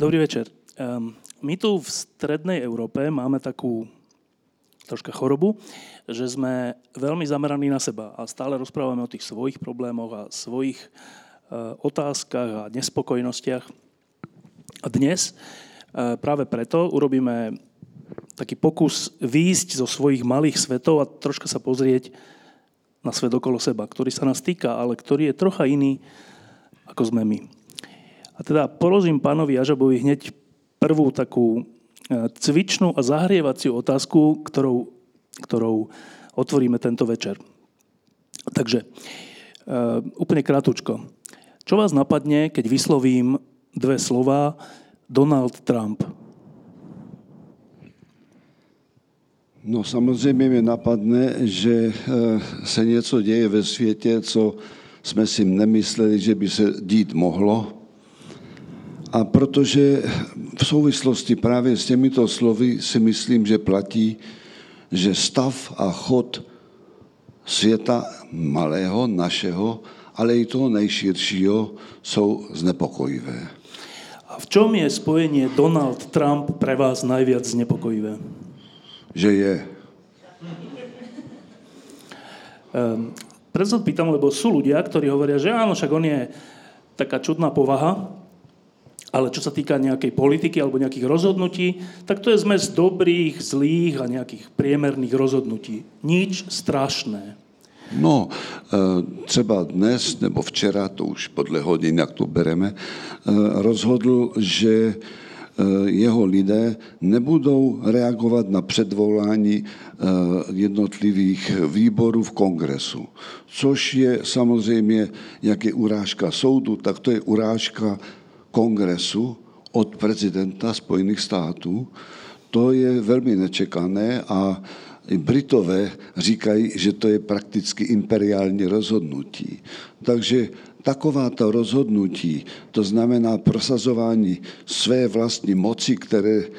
Dobrý večer. Ehm, my tu v strednej Európe máme takú troška chorobu, že sme veľmi zameraní na seba a stále rozprávame o tých svojich problémoch a svojich eh, otázkach a nespokojnostiach. A dnes eh, práve preto urobíme taký pokus výjsť zo svojich malých svetov a troška sa pozrieť na svet okolo seba, ktorý sa nás týka, ale ktorý je trocha iný, ako sme my. A teda porozím pánovi Ažabovi hneď prvú takú e, cvičnú a zahrievaciu otázku, ktorou, ktorou otvoríme tento večer. Takže e, úplne krátko. Čo vás napadne, keď vyslovím dve slova Donald Trump? No samozřejmě mi napadne, že e, se něco děje ve světě, co jsme si nemysleli, že by se dít mohlo. A protože v souvislosti právě s těmito slovy si myslím, že platí, že stav a chod světa malého, našeho, ale i toho nejširšího jsou znepokojivé. A v čom je spojenie Donald Trump pre vás najviac znepokojivé? Že je. Um, preto pýtam, lebo sú ľudia, ktorí hovoria, že áno, však on je taká čudná povaha, ale čo sa týka nejakej politiky alebo nejakých rozhodnutí, tak to je zmes dobrých, zlých a nejakých priemerných rozhodnutí. Nič strašné. No, e, třeba dnes nebo včera, to už podle hodin, jak to bereme, e, rozhodl, že e, jeho lidé nebudou reagovat na předvolání jednotlivých výborů v kongresu. Což je samozřejmě, jak je urážka soudu, tak to je urážka kongresu od prezidenta Spojených států, to je velmi nečekané a Britové říkají, že to je prakticky imperiální rozhodnutí. Takže takováto rozhodnutí, to znamená prosazování své vlastní moci, které eh,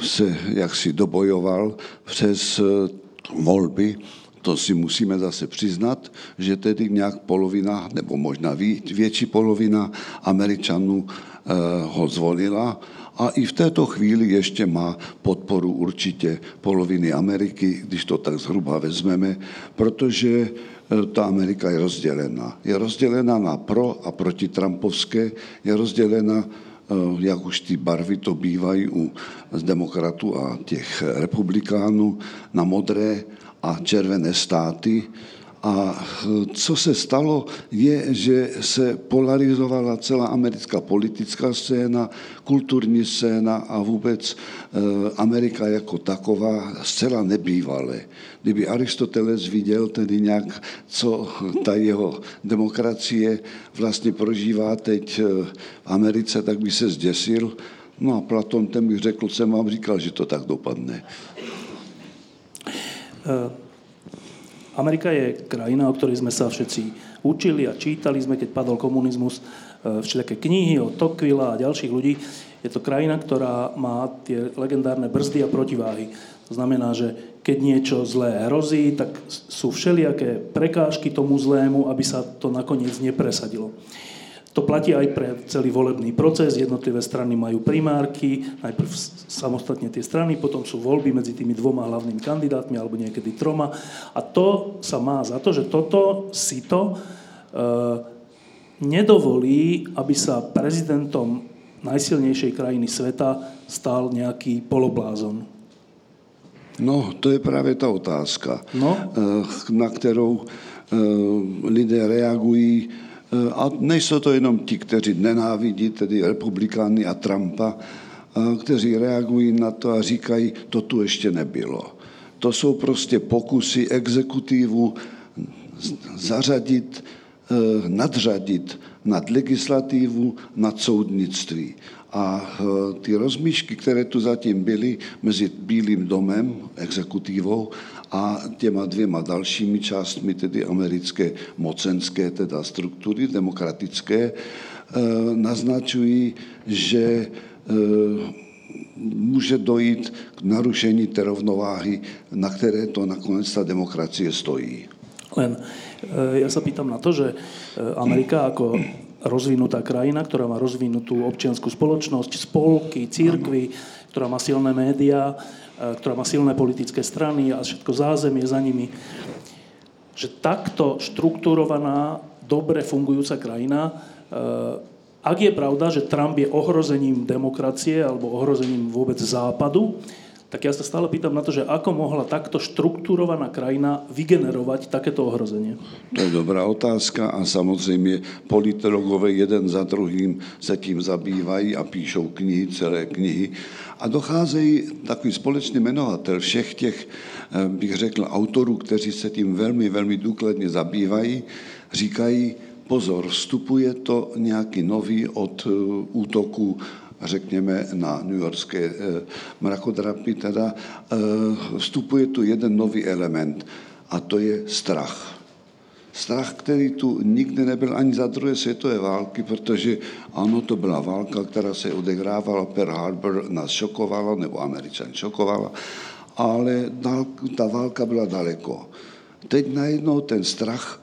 se jaksi dobojoval přes eh, volby, to si musíme zase přiznat, že tedy nějak polovina, nebo možná větší polovina Američanů eh, ho zvolila a i v této chvíli ještě má podporu určitě poloviny Ameriky, když to tak zhruba vezmeme, protože eh, ta Amerika je rozdělena. Je rozdělena na pro a proti Trumpovské, je rozdělena eh, jak už ty barvy to bývají u demokratů a těch republikánů, na modré a červené státy. A co se stalo, je, že se polarizovala celá americká politická scéna, kulturní scéna a vůbec eh, Amerika jako taková zcela nebývalé. Kdyby Aristoteles viděl tedy nějak, co ta jeho demokracie vlastně prožívá teď eh, v Americe, tak by se zděsil. No a Platon ten bych řekl, jsem vám říkal, že to tak dopadne. Eh, Amerika je krajina, o ktorej sme sa všetci učili a čítali sme, keď padol komunizmus, eh, všetké knihy od Tocquevilla a ďalších ľudí. Je to krajina, ktorá má tie legendárne brzdy a protiváhy. To znamená, že keď niečo zlé hrozí, tak sú všelijaké prekážky tomu zlému, aby sa to nakoniec nepresadilo. To platí aj pre celý volebný proces. Jednotlivé strany majú primárky, najprv samostatne tie strany, potom sú voľby medzi tými dvoma hlavnými kandidátmi alebo niekedy troma. A to sa má za to, že toto si to e, nedovolí, aby sa prezidentom najsilnejšej krajiny sveta stal nejaký poloblázon. No, to je právě ta otázka, no? na kterou lidé reagují Eh, a nejsou to jenom ti, kteří nenávidí, tedy republikány a Trumpa, eh, kteří reagují na to a říkají, to tu ještě nebylo. To jsou prostě pokusy exekutivu zařadit, eh, nadřadit nad legislativu, nad soudnictví. A e, ty rozmíšky, které tu zatím byly mezi Bílým domem, exekutivou, a těma dvěma dalšími částmi, tedy americké mocenské teda struktury, demokratické, e, naznačují, že e, může dojít k narušení té rovnováhy, na které to nakonec ta demokracie stojí. Len ja sa pýtam na to, že Amerika ako rozvinutá krajina, ktorá má rozvinutú občianskú spoločnosť, spolky, církvy, ktorá má silné médiá, e, ktorá má silné politické strany a všetko zázemie za nimi. Že takto štruktúrovaná, dobre fungujúca krajina, e, ak je pravda, že Trump je ohrozením demokracie alebo ohrozením vôbec západu, tak ja sa stále pýtam na to, že ako mohla takto štruktúrovaná krajina vygenerovať takéto ohrozenie? To je dobrá otázka a samozřejmě politologové jeden za druhým se tím zabývají a píšou knihy, celé knihy. A docházejí takový společný jmenovatel všech těch, eh, bych řekl, autorů, kteří se tím velmi, velmi důkladně zabývají, říkají, pozor, vstupuje to nějaký nový od eh, útoku řekněme, na New Yorkské eh, mrakodrapy, teda eh, vstupuje tu jeden nový element a to je strach. Strach, který tu nikdy nebyl ani za druhé světové války, protože ano, to byla válka, která se odehrávala, Pearl Harbor nás šokovala, nebo Američan šokovala, ale ta válka byla daleko. Teď najednou ten strach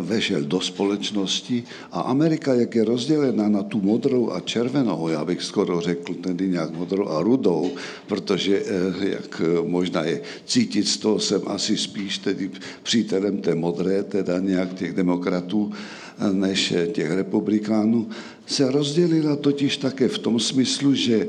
vešel do společnosti a Amerika, jak je rozdělena na tu modrou a červenou, já bych skoro řekl tedy nějak modrou a rudou, protože eh, jak možná je cítit z toho, jsem asi spíš tedy přítelem té modré, teda nějak těch demokratů, eh, než těch republikánů, se rozdělila totiž také v tom smyslu, že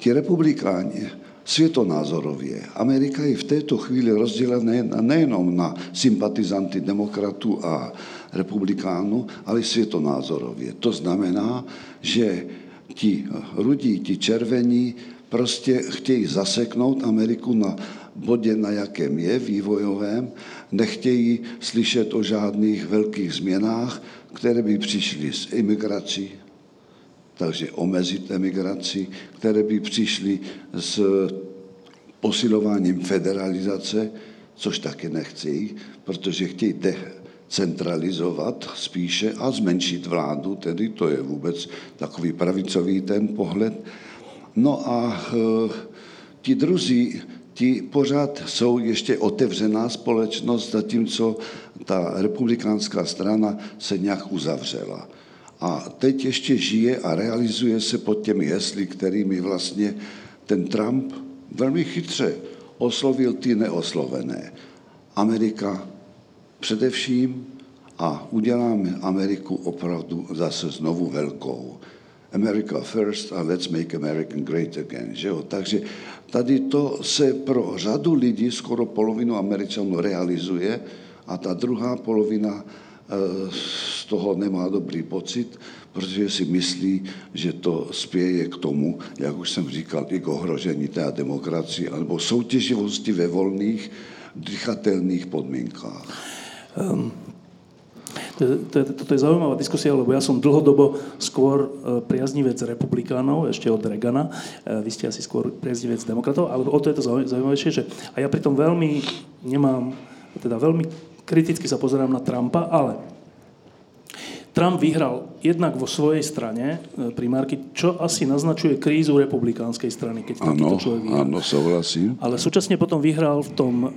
ti republikáni světonázorově. Amerika je v této chvíli rozdělená nejenom na sympatizanty demokratů a republikánů, ale světonázorově. To znamená, že ti rudí, ti červení prostě chtějí zaseknout Ameriku na bodě, na jakém je, vývojovém, nechtějí slyšet o žádných velkých změnách, které by přišly s imigrací, takže omezit emigraci, které by přišly s posilováním federalizace, což taky nechci, protože chtějí decentralizovat spíše a zmenšit vládu, tedy to je vůbec takový pravicový ten pohled. No a e, ti druzí, ti pořád jsou ještě otevřená společnost, zatímco ta republikánská strana se nějak uzavřela. A teď ještě žije a realizuje se pod těmi hesly, kterými vlastně ten Trump velmi chytře oslovil ty neoslovené. Amerika především a uděláme Ameriku opravdu zase znovu velkou. America first a let's make America great again. Že jo? Takže tady to se pro řadu lidí, skoro polovinu Američanů realizuje a ta druhá polovina z toho nemá dobrý pocit, protože si myslí, že to spěje k tomu, jak už jsem říkal, i k ohrožení té demokracie, alebo soutěživosti ve volných, dýchatelných podmienkách. Um, to, to, toto je zaujímavá diskusia, lebo ja som dlhodobo skôr e, priaznivec republikánov, ešte od Regana. E, vy ste asi skôr priaznivec demokratov, ale o to je to zaujímavejšie, že a ja pritom veľmi nemám, teda veľmi kriticky sa pozerám na Trumpa, ale Trump vyhral jednak vo svojej strane e, primárky, čo asi naznačuje krízu republikánskej strany, keď takýto človek vyhral. Áno, súhlasím. Ale súčasne potom vyhral v tom uh,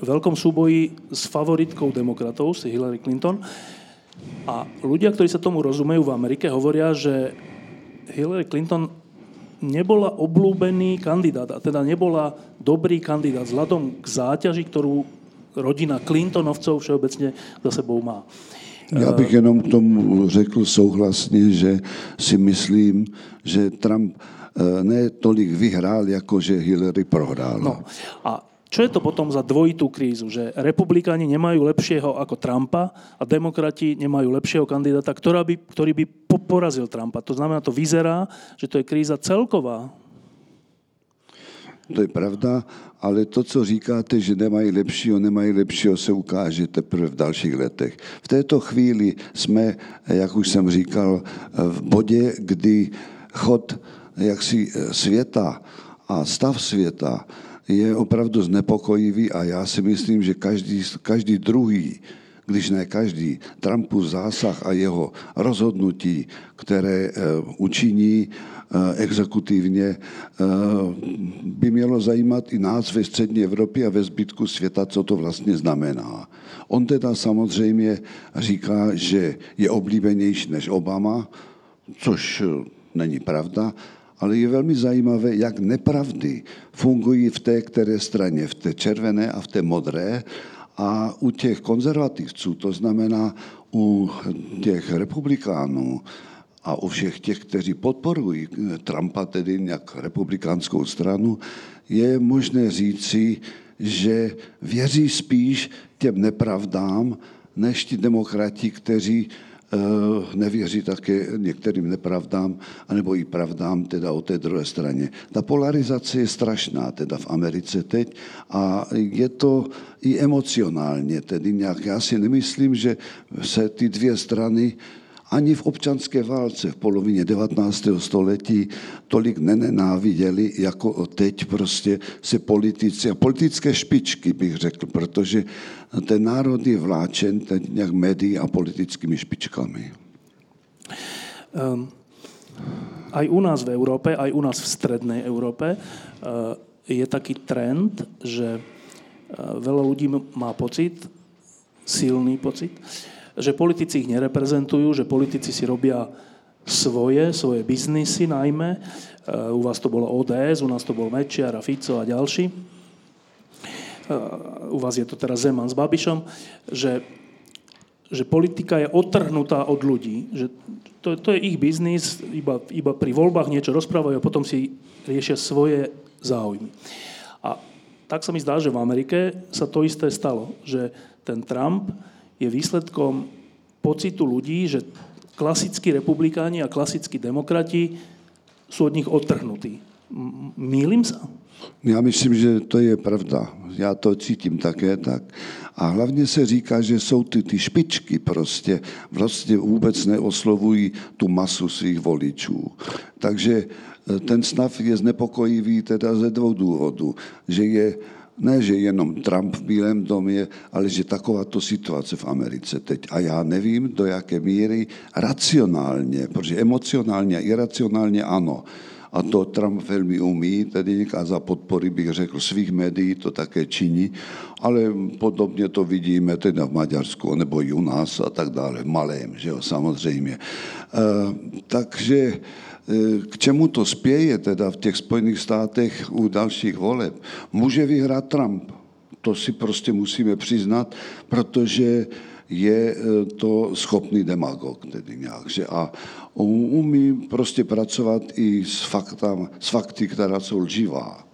veľkom súboji s favoritkou demokratov, si Hillary Clinton. A ľudia, ktorí sa tomu rozumejú v Amerike, hovoria, že Hillary Clinton nebola oblúbený kandidát, a teda nebola dobrý kandidát vzhľadom k záťaži, ktorú rodina Clintonovcov všeobecně za sebou má. Já bych jenom k tomu řekl souhlasně, že si myslím, že Trump eh, ne tolik vyhrál, jako že Hillary prohrála. No. A čo je to potom za dvojitú krízu? Že republikáni nemajú lepšieho ako Trumpa a demokrati nemajú lepšieho kandidáta, ktorá by, ktorý by porazil Trumpa. To znamená, to vyzerá, že to je kríza celková To je pravda, ale to, co říkáte, že nemají lepšího, nemají lepšího, se ukáže teprve v dalších letech. V této chvíli jsme, jak už jsem říkal, v bodě, kdy chod jaksi světa a stav světa je opravdu znepokojivý a já si myslím, že každý, každý druhý, když ne každý, Trumpův zásah a jeho rozhodnutí, které eh, učiní eh, exekutivně, eh, by mělo zajímat i nás ve střední Evropě a ve zbytku světa, co to vlastně znamená. On teda samozřejmě říká, že je oblíbenější než Obama, což není pravda, ale je velmi zajímavé, jak nepravdy fungují v té které straně, v té červené a v té modré. A u těch konzervativců, to znamená u těch republikánů a u všech těch, kteří podporují Trumpa, tedy nějak republikánskou stranu, je možné říci, že věří spíš těm nepravdám, než ti demokrati, kteří Eh, nevěří také některým nepravdám, anebo i pravdám teda o té druhé straně. Ta polarizace je strašná teda v Americe teď a je to i emocionálně, tedy nějak, já si nemyslím, že se ty dvě strany ani v občanské válce v polovině 19. století tolik nenenáviděli, jako teď prostě se politici a politické špičky, bych řekl, protože ten národ je vláčen teď nějak médií a politickými špičkami. Um, aj u nás v Európe, aj u nás v strednej Európe uh, je taký trend, že uh, veľa ľudí má pocit, silný pocit, že politici ich nereprezentujú, že politici si robia svoje, svoje biznisy najmä. Uh, u vás to bolo ODS, u nás to bol Mečiar a Fico a ďalší u vás je to teraz Zeman s Babišom, že, že politika je odtrhnutá od ľudí, že to, to je ich biznis, iba, iba pri voľbách niečo rozprávajú a potom si riešia svoje záujmy. A tak sa mi zdá, že v Amerike sa to isté stalo, že ten Trump je výsledkom pocitu ľudí, že klasickí republikáni a klasickí demokrati sú od nich odtrhnutí. Mýlim sa? Já myslím, že to je pravda. Já to cítím také tak. A hlavně se říká, že jsou ty, ty špičky prostě vlastně vůbec neoslovují tu masu svých voličů. Takže eh, ten stav je znepokojivý teda ze dvou důvodů. Že je ne, že jenom Trump v Bílém domě, ale že takováto situace v Americe teď. A já nevím, do jaké míry racionálně, protože emocionálně a iracionálně ano, a to Trump velmi umí, tedy a za podpory bych řekl svých médií to také činí, ale podobně to vidíme teda v Maďarsku nebo i u nás a tak dále, v malém, že jo, samozřejmě. E, takže k čemu to spěje teda v těch Spojených státech u dalších voleb? Může vyhrát Trump. To si prostě musíme přiznat, protože je e, to schopný demagog tedy nějak. Že? A umí prostě pracovat i s, faktam, s fakty, která jsou lživá.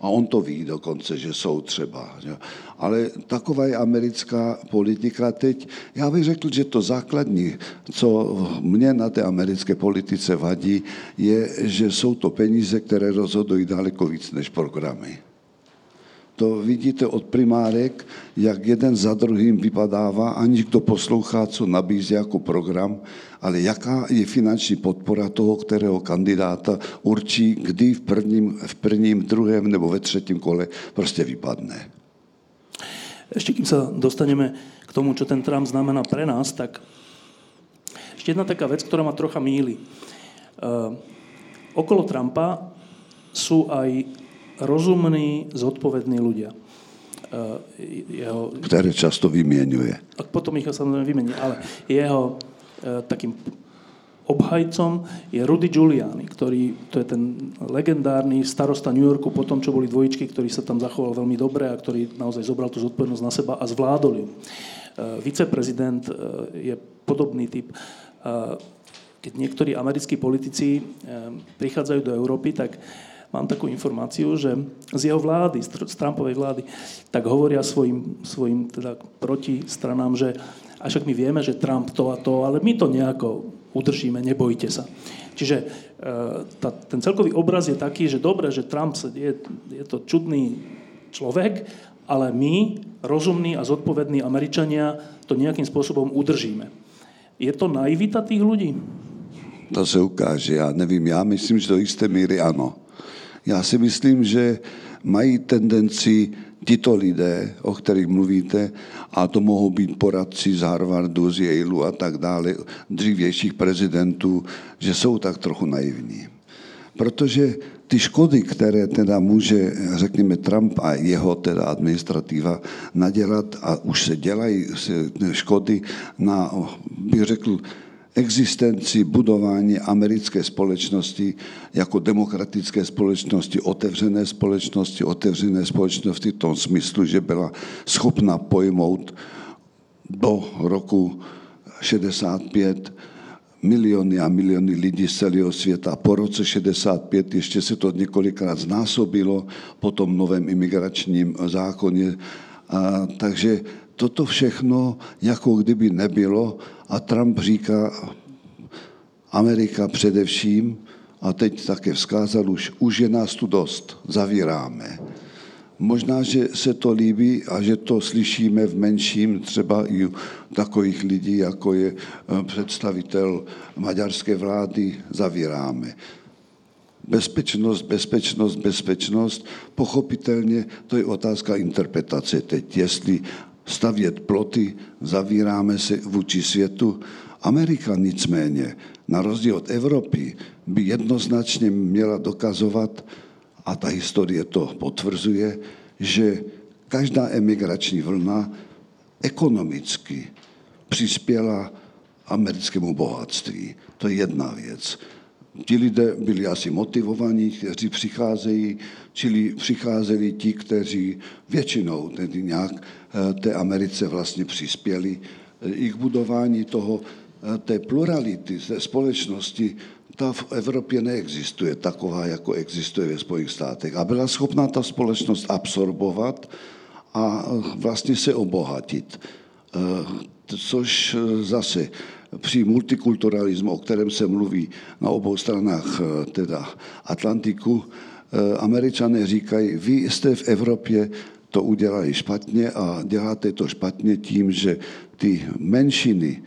A on to ví dokonce, že jsou třeba. Že? Ale taková je americká politika teď. Já bych řekl, že to základní, co mě na té americké politice vadí, je, že jsou to peníze, které rozhodují daleko víc než programy to vidíte od primárek, jak jeden za druhým vypadává, aniž kdo poslouchá, co nabízí jako program, ale jaká je finanční podpora toho, kterého kandidáta určí, kdy v prvním, v prvním, druhém nebo ve třetím kole prostě vypadne. Ešte kým sa dostaneme k tomu, čo ten Trump znamená pre nás, tak ešte jedna taká vec, ktorá ma trocha míli. Uh, okolo Trumpa sú aj rozumní, zodpovední ľudia. Eh, jeho, Které často vyměňuje. A potom ich samozrejme vymení, ale jeho eh, takým obhajcom je Rudy Giuliani, ktorý, to je ten legendárny starosta New Yorku po tom, čo boli dvojičky, ktorý sa tam zachoval veľmi dobre a ktorý naozaj zobral tú zodpovednosť na seba a zvládol ju. Eh, viceprezident je podobný typ. Keď niektorí americkí politici prichádzajú do Európy, tak mám takú informáciu, že z jeho vlády, z Trumpovej vlády, tak hovoria svojim, svojim teda protistranám, že a však my vieme, že Trump to a to, ale my to nejako udržíme, nebojte sa. Čiže e, tá, ten celkový obraz je taký, že dobre, že Trump je, je to čudný človek, ale my, rozumní a zodpovední Američania, to nejakým spôsobom udržíme. Je to naivita tých ľudí? To se ukáže, já nevím, já myslím, že do jisté míry ano. Já si myslím, že mají tendenci tito lidé, o kterých mluvíte, a to mohou být poradci z Harvardu, z Yaleu a tak dále, dřívějších prezidentů, že jsou tak trochu naivní. Protože ty škody, které teda může, řekněme, Trump a jeho teda administrativa nadělat a už se dělají škody na, bych řekl, existenci budování americké společnosti jako demokratické společnosti, otevřené společnosti, otevřené společnosti v tom smyslu, že byla schopna pojmout do roku 65 miliony a miliony lidí z celého světa. Po roce 65 ještě se to několikrát znásobilo po tom novém imigračním zákoně. A, takže toto všechno jako kdyby nebylo a Trump říká, Amerika především, a teď také vzkázal už, už je nás tu dost, zavíráme. Možná, že se to líbí a že to slyšíme v menším, třeba i takových lidí, jako je eh, představitel maďarské vlády, zavíráme. Bezpečnost, bezpečnost, bezpečnost, pochopitelně to je otázka interpretace teď, jestli stavět ploty, zavíráme se vůči světu. Amerika nicméně, na rozdíl od Evropy, by jednoznačně měla dokazovat, a ta historie to potvrzuje, že každá emigrační vlna ekonomicky přispěla americkému bohatství. To je jedna věc. Ti lidé byli asi motivovaní, kteří přicházejí, čili přicházeli ti, kteří většinou tedy nějak eh, té Americe vlastně přispěli. Eh, I k budování toho, eh, té plurality, té společnosti, ta v Evropě neexistuje taková, jako existuje ve Spojených státech. A byla schopná ta společnost absorbovat a vlastně se obohatit. Což zase při multikulturalismu, o kterém se mluví na obou stranách teda Atlantiku, američané říkají, vy jste v Evropě to udělali špatně a děláte to špatně tím, že ty menšiny,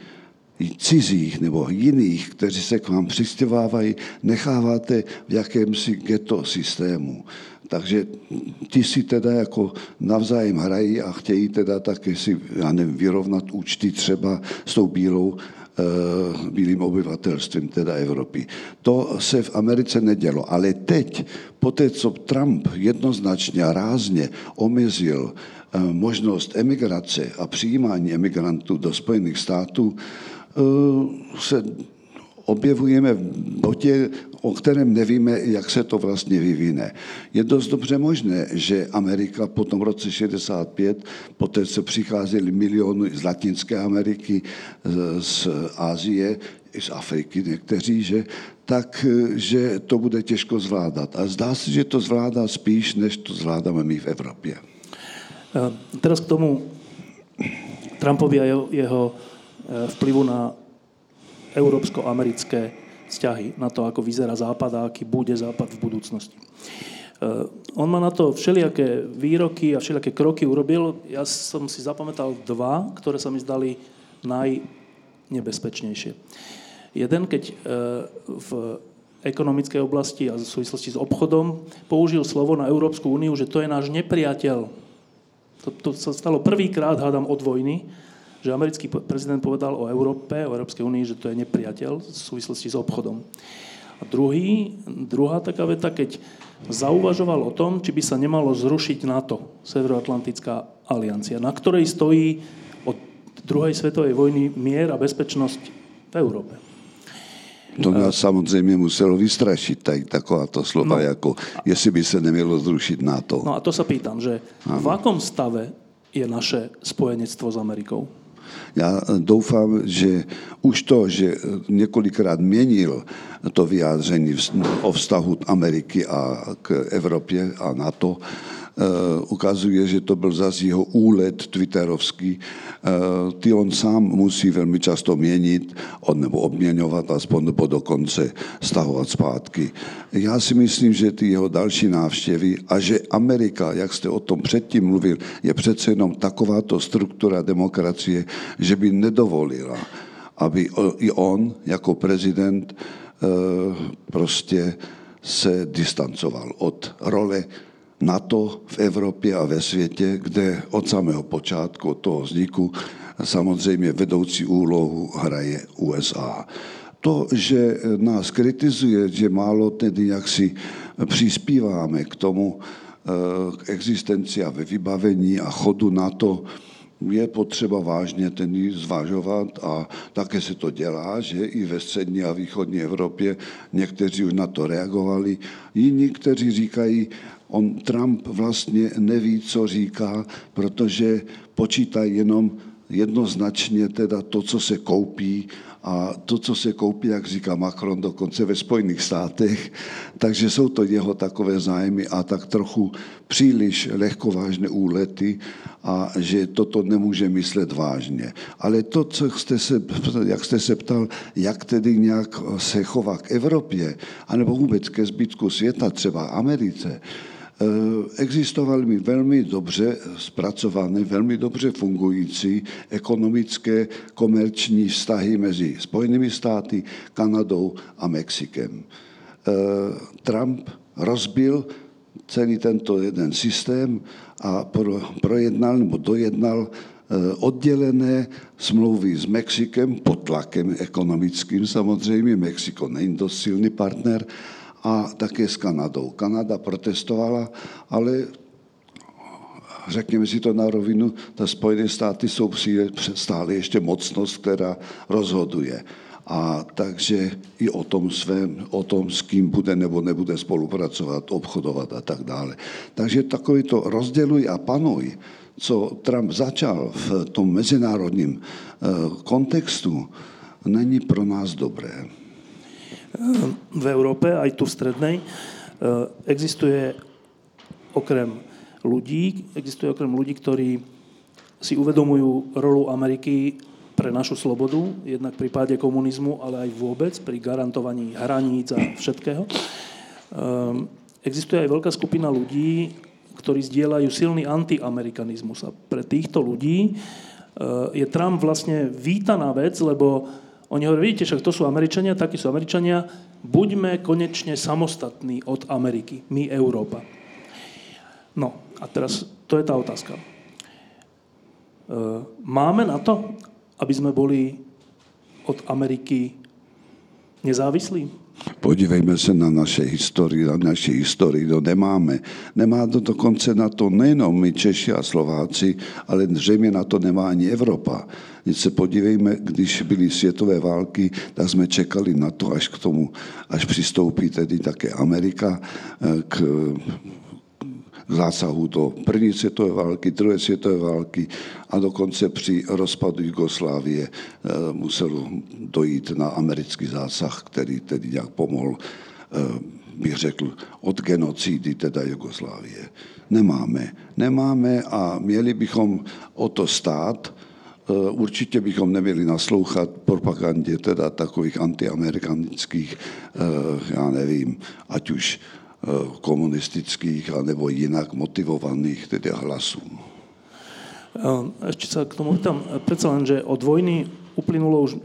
cizích nebo jiných, kteří se k vám přistěvávají, necháváte v jakémsi ghetto systému. Takže ti si teda jako navzájem hrají a chtějí teda také si, já nevím, vyrovnat účty třeba s tou bílou Eh, bílým obyvatelstvím teda Evropy. To se v Americe nedělo, ale teď, po té, co Trump jednoznačně a rázně omezil eh, možnost emigrace a přijímání emigrantů do Spojených států, eh, se objevujeme v botě, o kterém nevíme, jak se to vlastně vyvine. Je dost dobře možné, že Amerika po tom roce 65, poté co přicházeli miliony z Latinské Ameriky, z Asie, i z Afriky někteří, že, tak, že to bude těžko zvládat. A zdá se, že to zvládá spíš, než to zvládáme my v Evropě. Teraz k tomu Trumpovi a jeho, jeho vplyvu na európsko-americké vzťahy, na to, ako vyzerá Západ a aký bude Západ v budúcnosti. Uh, on ma na to všelijaké výroky a všelijaké kroky urobil. Ja som si zapamätal dva, ktoré sa mi zdali najnebezpečnejšie. Jeden, keď uh, v ekonomickej oblasti a v súvislosti s obchodom použil slovo na Európsku úniu, že to je náš nepriateľ. To, to sa stalo prvýkrát, hádam, od vojny že americký prezident povedal o Európe, o Európskej únii, že to je nepriateľ v súvislosti s obchodom. A druhý, druhá taká veta, keď zauvažoval o tom, či by sa nemalo zrušiť NATO, Severoatlantická aliancia, na ktorej stojí od druhej svetovej vojny mier a bezpečnosť v Európe. To nás samozřejmě muselo vystrašit, tak, takováto slova, no, jako jestli by se nemělo zrušit NATO. No a to sa pýtam, že ano. v akom stave je naše spojenectvo s Amerikou? Já doufám, že už to, že několikrát měnil to vyjádření o vztahu Ameriky a k Evropě a NATO, ukazuje, že to byl zase jeho úlet twitterovský. Ty on sám musí velmi často měnit, nebo obměňovat aspoň nebo dokonce stahovat zpátky. Já si myslím, že ty jeho další návštěvy a že Amerika, jak jste o tom předtím mluvil, je přece jenom takováto struktura demokracie, že by nedovolila, aby i on jako prezident prostě se distancoval od role NATO v Evropě a ve světě, kde od samého počátku, od toho vzniku, samozřejmě vedoucí úlohu hraje USA. To, že nás kritizuje, že málo tedy jaksi přispíváme k tomu, k existenci a ve vybavení a chodu NATO, je potřeba vážně ten zvažovat a také se to dělá, že i ve střední a východní Evropě někteří už na to reagovali. Jiní, kteří říkají, on Trump vlastně neví, co říká, protože počítá jenom jednoznačně teda to, co se koupí a to, co se koupí, jak říká Macron, dokonce ve Spojených státech, takže jsou to jeho takové zájmy a tak trochu příliš lehkovážné úlety a že toto nemůže myslet vážně. Ale to, co jste se, jak jste se ptal, jak tedy nějak se chová k Evropě, anebo vůbec ke zbytku světa, třeba Americe, existovaly mi velmi dobře zpracované, velmi dobře fungující ekonomické komerční vztahy mezi Spojenými státy, Kanadou a Mexikem. Eh, Trump rozbil celý tento jeden systém a projednal nebo dojednal eh, oddělené smlouvy s Mexikem pod tlakem ekonomickým samozřejmě. Mexiko není dost silný partner a také s Kanadou. Kanada protestovala, ale řekněme si to na rovinu, ta Spojené státy jsou stále ještě mocnost, která rozhoduje. A takže i o tom svém, o tom, s kým bude nebo nebude spolupracovat, obchodovat a tak dále. Takže takový to rozděluj a panuj, co Trump začal v tom mezinárodním eh, kontextu, není pro nás dobré v Európe, aj tu v strednej, e, existuje okrem ľudí, existuje okrem ľudí, ktorí si uvedomujú rolu Ameriky pre našu slobodu, jednak v prípade komunizmu, ale aj vôbec pri garantovaní hraníc a všetkého. E, existuje aj veľká skupina ľudí, ktorí zdieľajú silný antiamerikanizmus. A pre týchto ľudí e, je Trump vlastne vítaná vec, lebo oni hovorí, vidíte, však to sú Američania, takí sú Američania, buďme konečne samostatní od Ameriky, my Európa. No a teraz to je tá otázka. E, máme na to, aby sme boli od Ameriky nezávislí? Podívejme se na naše historii, na naše historii, to nemáme. Nemá to dokonce na to nejenom my Češi a Slováci, ale zřejmě na to nemá ani Evropa. Když se podívejme, když byly světové války, tak jsme čekali na to, až k tomu, až přistoupí tedy také Amerika eh, k zásahu do první světové války, druhé světové války a dokonce při rozpadu Jugoslávie eh, muselo dojít na americký zásah, který tedy nějak pomohl, eh, bych řekl, od genocidy teda Jugoslávie. Nemáme. Nemáme a měli bychom o to stát, eh, Určitě bychom neměli naslouchat propagandě teda takových antiamerikanických, já nevím, ať už komunistických anebo jinak motivovaných teda hlasů. Ešte sa k tomu tam predsa len, že od vojny uplynulo už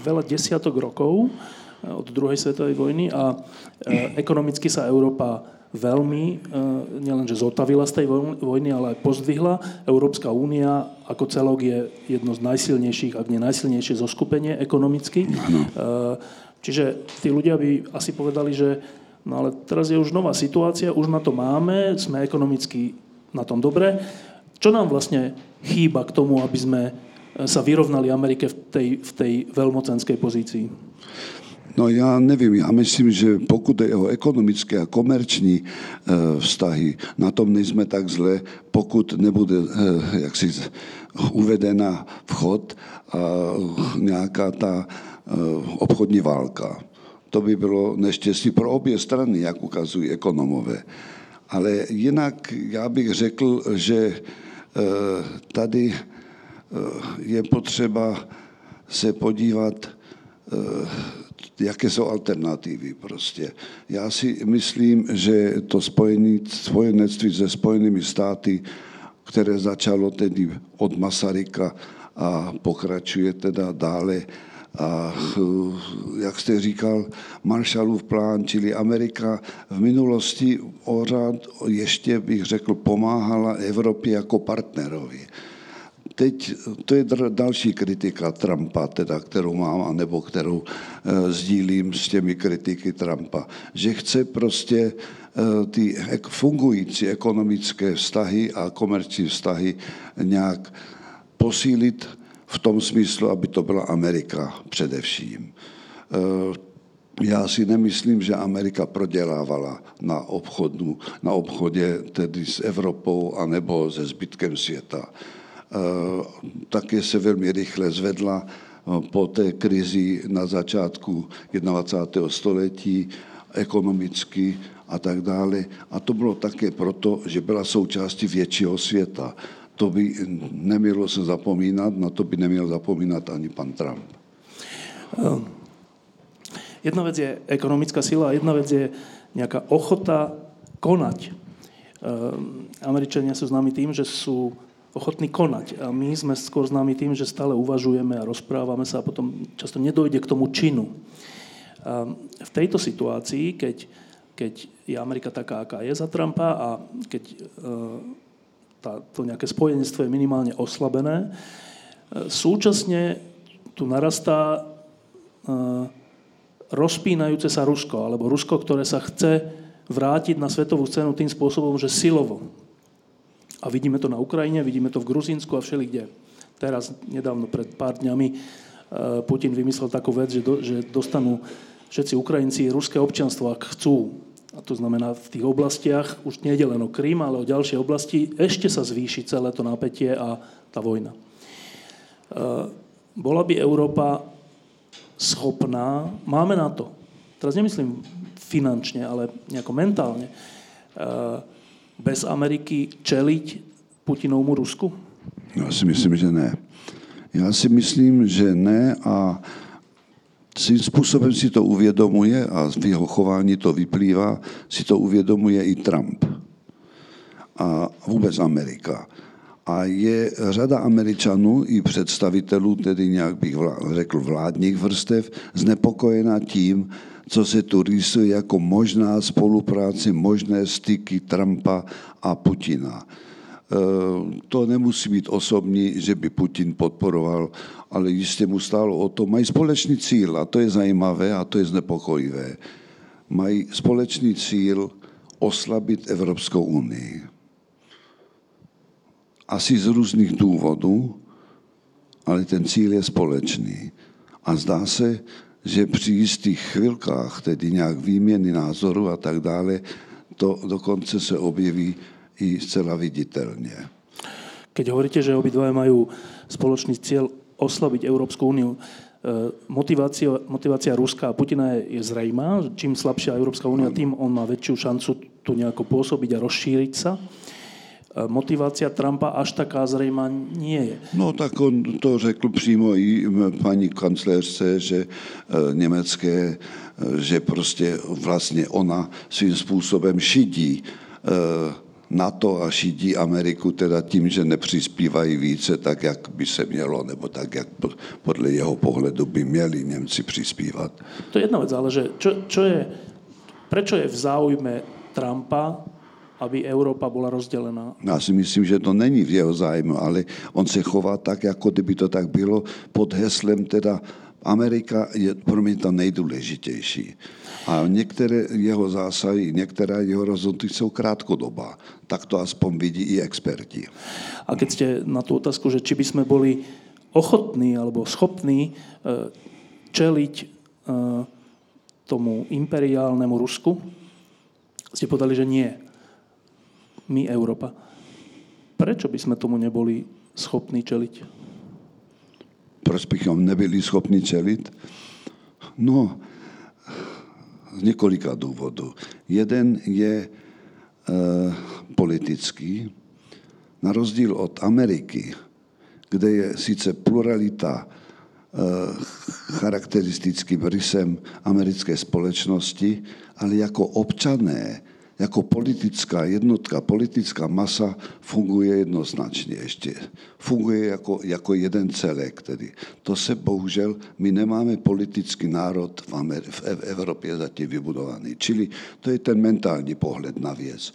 veľa desiatok rokov, eh, od druhej svetovej vojny a eh, ekonomicky sa Európa veľmi, nielenže zotavila z tej vojny, ale aj pozdvihla. Európska únia ako celok je jedno z najsilnejších, ak nie najsilnejšie zoskupenie ekonomicky. Ano. Čiže tí ľudia by asi povedali, že No ale teraz je už nová situácia, už na to máme, sme ekonomicky na tom dobre. Čo nám vlastne chýba k tomu, aby sme e, sa vyrovnali Amerike v tej, v tej veľmocenskej pozícii? No já nevím, já myslím, že pokud je o ekonomické a komerční e, vztahy, na tom nejsme tak zle, pokud nebude e, jaksi uvedena vchod a nějaká ta obchodní válka to by bylo neštěstí pro obě strany, jak ukazují ekonomové. Ale jinak já bych řekl, že tady je potřeba se podívat, jaké jsou alternativy prostě. Já si myslím, že to spojení, spojenectví se Spojenými státy, které začalo tedy od Masaryka a pokračuje teda dále, a jak jste říkal, Marshallův plán, čili Amerika v minulosti ořád ještě bych řekl pomáhala Evropě jako partnerovi. Teď to je další kritika Trumpa, teda, kterou mám, anebo kterou e, sdílím s těmi kritiky Trumpa, že chce prostě e, ty fungující ekonomické vztahy a komerční vztahy nějak posílit v tom smyslu, aby to byla Amerika především. Eh, já si nemyslím, že Amerika prodělávala na, obchodu, na obchodě tedy s Evropou anebo se zbytkem světa. Eh, také se velmi rychle zvedla eh, po té krizi na začátku 21. století ekonomicky a tak dále. A to bylo také proto, že byla součástí většího světa to by nemělo se zapomínat, na to by neměl zapomínat ani pan Trump. Ehm, jedna vec je ekonomická sila a jedna vec je nejaká ochota konať. Ehm, Američania sú známi tým, že sú ochotní konať. A my sme skôr známi tým, že stále uvažujeme a rozprávame sa a potom často nedojde k tomu činu. Ehm, v tejto situácii, keď, keď je Amerika taká, aká je za Trumpa a keď tá, to nejaké spojenstvo je minimálne oslabené. E, súčasne tu narastá e, rozpínajúce sa Rusko, alebo Rusko, ktoré sa chce vrátiť na svetovú scénu tým spôsobom, že silovo. A vidíme to na Ukrajine, vidíme to v Gruzínsku a všelikde. Teraz, nedávno, pred pár dňami, e, Putin vymyslel takú vec, že, do, že dostanú všetci Ukrajinci ruské občanstvo, ak chcú a to znamená v tých oblastiach, už nie je len o Krym, ale o ďalšie oblasti, ešte sa zvýši celé to napätie a tá vojna. E, bola by Európa schopná, máme na to, teraz nemyslím finančne, ale nejako mentálne, bez Ameriky čeliť Putinovmu Rusku? Já si myslím, že ne. Já si myslím, že ne a svým způsobem si to uvědomuje a z jeho chování to vyplývá, si to uvědomuje i Trump a vůbec Amerika. A je řada Američanů i představitelů, tedy nějak bych řekl vládních vrstev, znepokojena tím, co se tu rýsuje jako možná spolupráce, možné styky Trumpa a Putina. Eh, to nemusí být osobní, že by Putin podporoval, ale jistě mu stálo o to. Mají společný cíl a to je zajímavé a to je znepokojivé. Mají společný cíl oslabit Evropskou unii. Asi z různých důvodů, ale ten cíl je společný. A zdá se, že při jistých chvilkách, tedy nějak výměny názoru a tak dále, to dokonce se objeví i zcela viditeľne. Keď hovoríte, že obidva majú spoločný cieľ oslabiť Európsku úniu, e, motivácia, motivácia Ruska a Putina je, je zrejmá. Čím slabšia Európska únia, tým on má väčšiu šancu tu nejako pôsobiť a rozšíriť sa. E, motivácia Trumpa až taká zrejmá nie je. No tak on to řekl přímo i paní kancléřce, že e, německé, že prostě vlastně ona svým způsobem šidí NATO a šídí Ameriku teda tím, že nepřispívají více tak, jak by se mělo, nebo tak, jak podle jeho pohledu by měli Němci přispívat. To je jedna věc, ale že čo, čo je, prečo je v záujme Trumpa, aby Európa byla rozdělená? Já si myslím, že to není v jeho zájmu, ale on se chová tak, jako kdyby to tak bylo, pod heslem teda Amerika je pro mě to nejdůležitější. A některé jeho zásahy, některé jeho rozhodnutí jsou krátkodobá. Tak to aspoň vidí i experti. A keď ste na tú otázku, že či by sme boli ochotní alebo schopní eh, čeliť eh, tomu imperiálnemu Rusku, ste povedali, že nie. My, Európa. Prečo by sme tomu neboli schopní čeliť? Proč bychom nebyli schopni čelit? No, z několika důvodů. Jeden je, politický, na rozdíl od Ameriky, kde je sice pluralita charakteristickým rysem americké společnosti, ale jako občané jako politická jednotka, politická masa funguje jednoznačně ještě. Funguje jako, jako jeden celek tedy. To se bohužel, my nemáme politický národ v, Amer- v Evropě zatím vybudovaný. Čili to je ten mentální pohled na věc.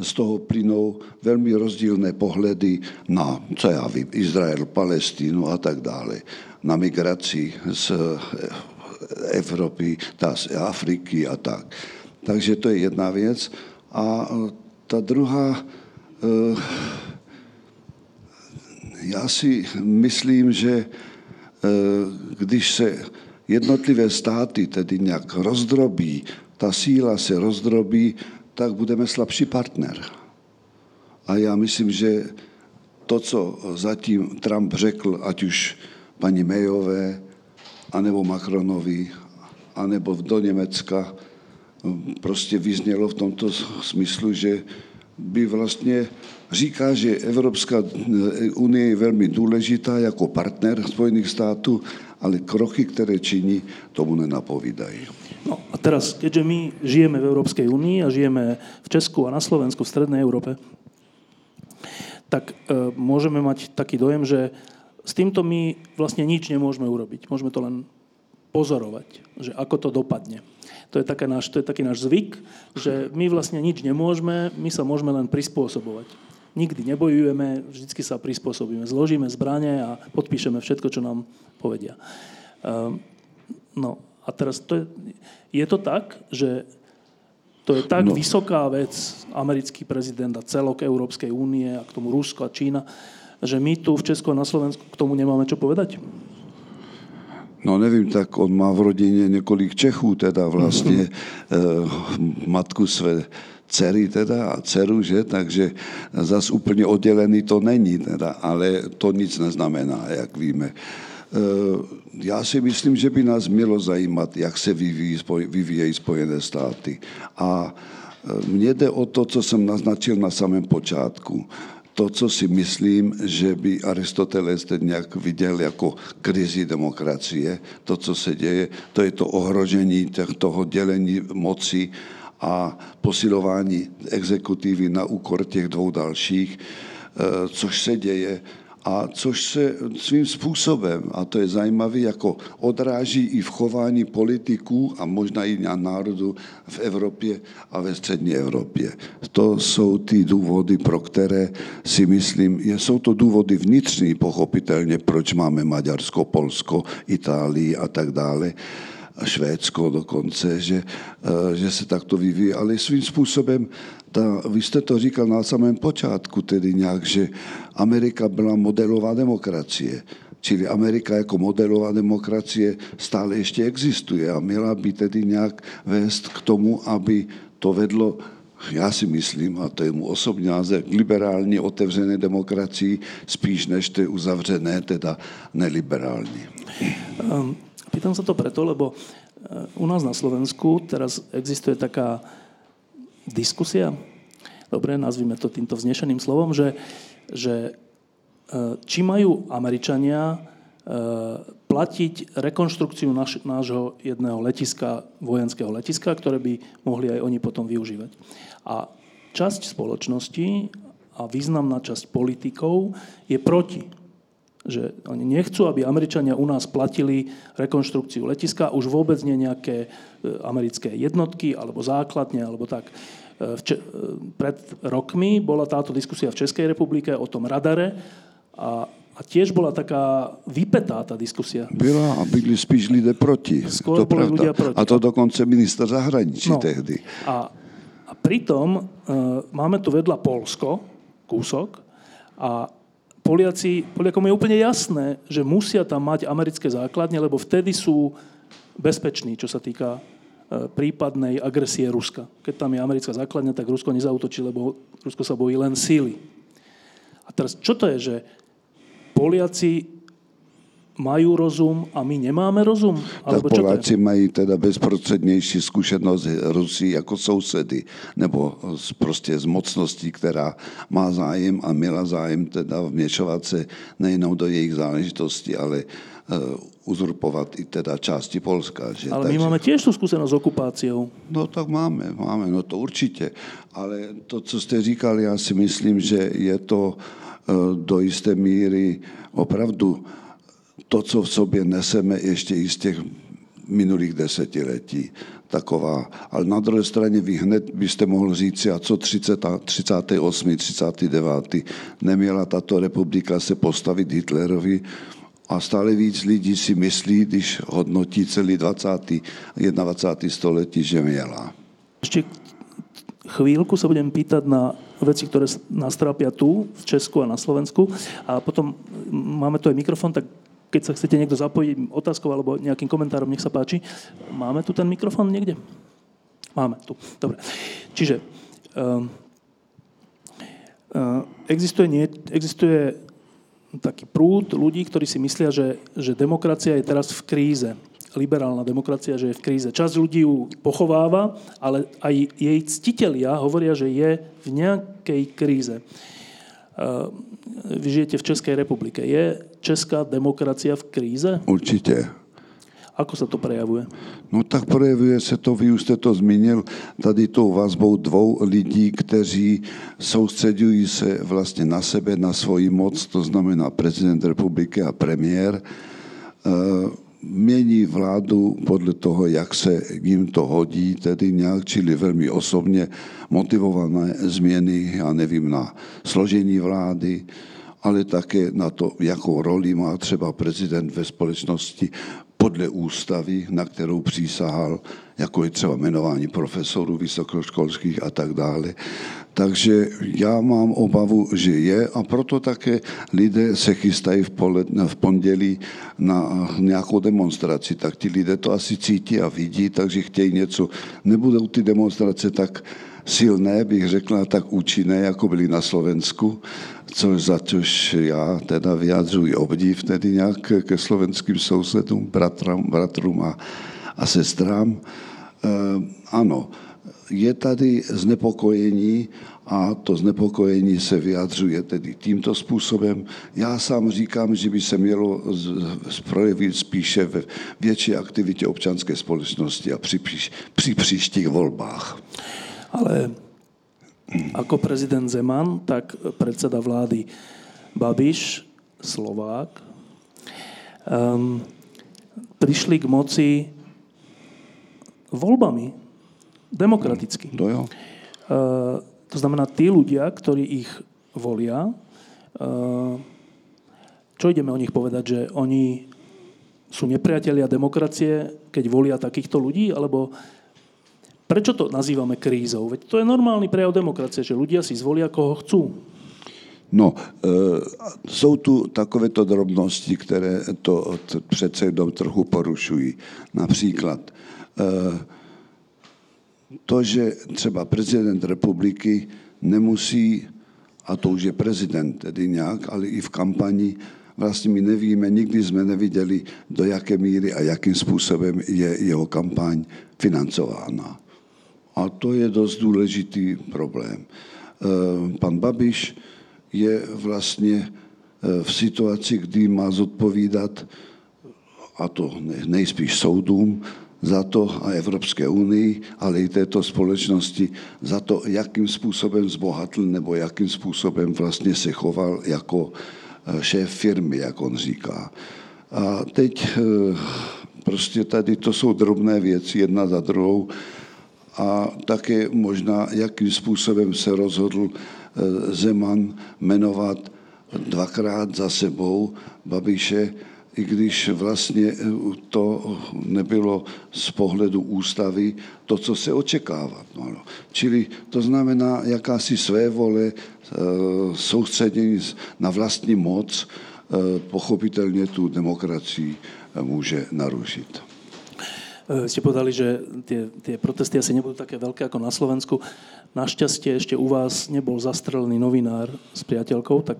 Z toho plynou velmi rozdílné pohledy na, co já vím, Izrael, Palestínu a tak dále, na migraci z Evropy, z Afriky a tak. Takže to je jedna věc. A e, ta druhá, e, já si myslím, že e, když se jednotlivé státy tedy nějak rozdrobí, ta síla se rozdrobí, tak budeme slabší partner. A já myslím, že to, co zatím Trump řekl, ať už paní Mayové, anebo Macronovi, anebo do Německa, prostě vyznělo v tomto smyslu, že by vlastně říká, že Evropská unie je velmi důležitá jako partner Spojených států, ale kroky, které činí, tomu nenapovídají. No a teraz, keďže my žijeme v Európskej únii a žijeme v Česku a na Slovensku, v Strednej Európe, tak e, môžeme mať taký dojem, že s týmto my vlastne nič nemôžeme urobiť. Môžeme to len pozorovať, že ako to dopadne. To je, také náš, to je taký náš zvyk, že my vlastne nič nemôžeme, my sa môžeme len prispôsobovať. Nikdy nebojujeme, vždycky sa prispôsobíme. Zložíme zbranie a podpíšeme všetko, čo nám povedia. Um, no a teraz to je, je to tak, že to je tak no. vysoká vec, americký prezident a celok Európskej únie a k tomu Rusko a Čína, že my tu v Česku a na Slovensku k tomu nemáme čo povedať? No nevím, tak on má v rodině několik Čechů, teda vlastně eh, matku své dcery teda a dceru, že? takže zas úplně oddělený to není, teda, ale to nic neznamená, jak víme. Eh, já si myslím, že by nás mělo zajímat, jak se vyvíjí, vyvíjejí Spojené státy. A eh, mně jde o to, co jsem naznačil na samém počátku to, co si myslím, že by Aristoteles teď nějak viděl jako krizi demokracie, to, co se děje, to je to ohrožení toho dělení moci a posilování exekutivy na úkor těch dvou dalších, eh, což se děje a což se svým způsobem, a to je zajímavé, jako odráží i v chování politiků a možná i na národu v Evropě a ve střední Evropě. To jsou ty důvody, pro které si myslím, jsou to důvody vnitřní, pochopitelně, proč máme Maďarsko, Polsko, Itálii a tak dále. Švédsko dokonce, že, eh, že se takto vyvíjí, ale svým způsobem ta, vy jste to říkal na samém počátku, tedy nějak, že Amerika byla modelová demokracie. Čili Amerika jako modelová demokracie stále ještě existuje a měla by tedy nějak vést k tomu, aby to vedlo já si myslím, a to je mu osobní název, liberální otevřené demokracii spíš než ty uzavřené, teda neliberální. Um, pýtam sa to preto, lebo eh, u nás na Slovensku teraz existuje taká diskusia, dobre, nazvime to týmto vznešeným slovom, že, že e, či majú Američania e, platiť rekonštrukciu naš, nášho jedného letiska, vojenského letiska, ktoré by mohli aj oni potom využívať. A časť spoločnosti a významná časť politikov je proti. Že oni nechcú, aby Američania u nás platili rekonštrukciu letiska, už vôbec nie nejaké e, americké jednotky alebo základne, alebo tak. Če- pred rokmi bola táto diskusia v Českej republike o tom radare a a tiež bola taká vypetá tá diskusia. Byla a byli spíš lidé proti. Skôr to boli ľudia proti. A to dokonce minister zahraničí no. tehdy. A, a pritom uh, máme tu vedľa Polsko, kúsok, a Poliaci, Poliakom je úplne jasné, že musia tam mať americké základne, lebo vtedy sú bezpeční, čo sa týka E, prípadnej agresie Ruska. Keď tam je americká základňa, tak Rusko nezautočí, lebo Rusko sa bojí len síly. A teraz, čo to je, že Poliaci majú rozum a my nemáme rozum? Tak Poláci mají teda bezprostřednější zkušenost Rusí jako sousedy, nebo prostě z mocností, která má zájem a měla zájem teda vměšovat se nejenom do jejich záležitosti, ale uh, uzurpovat i teda části Polska. Že? Ale my Takže... máme tiež tu zkušenost s okupáciou. No tak máme, máme, no to určitě. Ale to, co jste říkali, já si myslím, že je to uh, do jisté míry opravdu to, co v sobě neseme ještě i z těch minulých desetiletí. Taková. Ale na druhé straně vy hned byste mohl říct, a co 30, 38. 39. neměla tato republika se postavit Hitlerovi, a stále víc lidí si myslí, když hodnotí celý 20. 21. století, že měla. Ještě chvíľku sa budem pýtať na veci, ktoré nás trápia tu, v Česku a na Slovensku. A potom máme tu aj mikrofon, tak keď sa chcete niekto zapojiť otázkou alebo nejakým komentárom, nech sa páči. Máme tu ten mikrofón niekde? Máme tu. Dobre. Čiže uh, uh, existuje, nie, existuje taký prúd ľudí, ktorí si myslia, že, že demokracia je teraz v kríze. Liberálna demokracia, že je v kríze. Časť ľudí ju pochováva, ale aj jej ctitelia hovoria, že je v nejakej kríze. Uh, vy žijete v Českej republike. Je česká demokracia v kríze? Určitě. Ako se to prejavuje? No tak projevuje se to, vy už jste to zmínil, tady tou vazbou dvou lidí, kteří soustředují se vlastně na sebe, na svoji moc, to znamená prezident republiky a premiér. Uh, mění vládu podle toho, jak se jim to hodí, tedy nějak, čili velmi osobně motivované změny, já nevím, na složení vlády, ale také na to, jakou roli má třeba prezident ve společnosti podle ústavy, na kterou přísahal, jako je třeba jmenování profesorů vysokoškolských a tak dále. Takže já mám obavu, že je a proto také lidé se chystají v, pole, v pondělí na nějakou demonstraci. Tak ti lidé to asi cítí a vidí, takže chtějí něco. Nebudou ty demonstrace tak silné, bych řekla, tak účinné, jako byly na Slovensku, což za což já teda vyjadřuji obdiv tedy nějak ke slovenským sousedům, bratrům, bratrům a, a sestrám. E, ano, je tady znepokojení a to znepokojení se vyjadřuje tedy tímto způsobem. Já sám říkám, že by se mělo projevit spíše ve větší aktivitě občanské společnosti a při, při příštích volbách. Ale ako prezident Zeman, tak predseda vlády Babiš, Slovák, um, prišli k moci voľbami, demokraticky. To jo. Uh, to znamená, tí ľudia, ktorí ich volia, uh, čo ideme o nich povedať, že oni sú nepriatelia demokracie, keď volia takýchto ľudí, alebo Prečo to nazývame krízou? Veď to je normálny prejav demokracie, že ľudia si zvolia, koho chcú. No, e, jsou tu takovéto drobnosti, které to přece jenom trochu porušují. Například e, to, že třeba prezident republiky nemusí, a to už je prezident tedy nějak, ale i v kampani, vlastně my nevíme, nikdy jsme neviděli, do jaké míry a jakým způsobem je jeho kampaň financována. A to je dost důležitý problém. Eh, pan Babiš je vlastně eh, v situaci, kdy má zodpovídat, a to nejspíš soudům, za to a Evropské unii, ale i této společnosti, za to, jakým způsobem zbohatl nebo jakým způsobem vlastně se choval jako eh, šéf firmy, jak on říká. A teď prostě tady to jsou drobné věci, jedna za druhou a také možná, jakým způsobem se rozhodl eh, Zeman jmenovat dvakrát za sebou Babiše, i když vlastně eh, to nebylo z pohledu ústavy to, co se očekává. No, no. Čili to znamená jakási své vole, eh, soustředění na vlastní moc, pochopitelně tu demokracii může narušit. Eh, ste povedali, že tie, tie protesty asi nebudú také veľké ako na Slovensku. Našťastie ešte u vás nebol zastrelený novinár s priateľkou, tak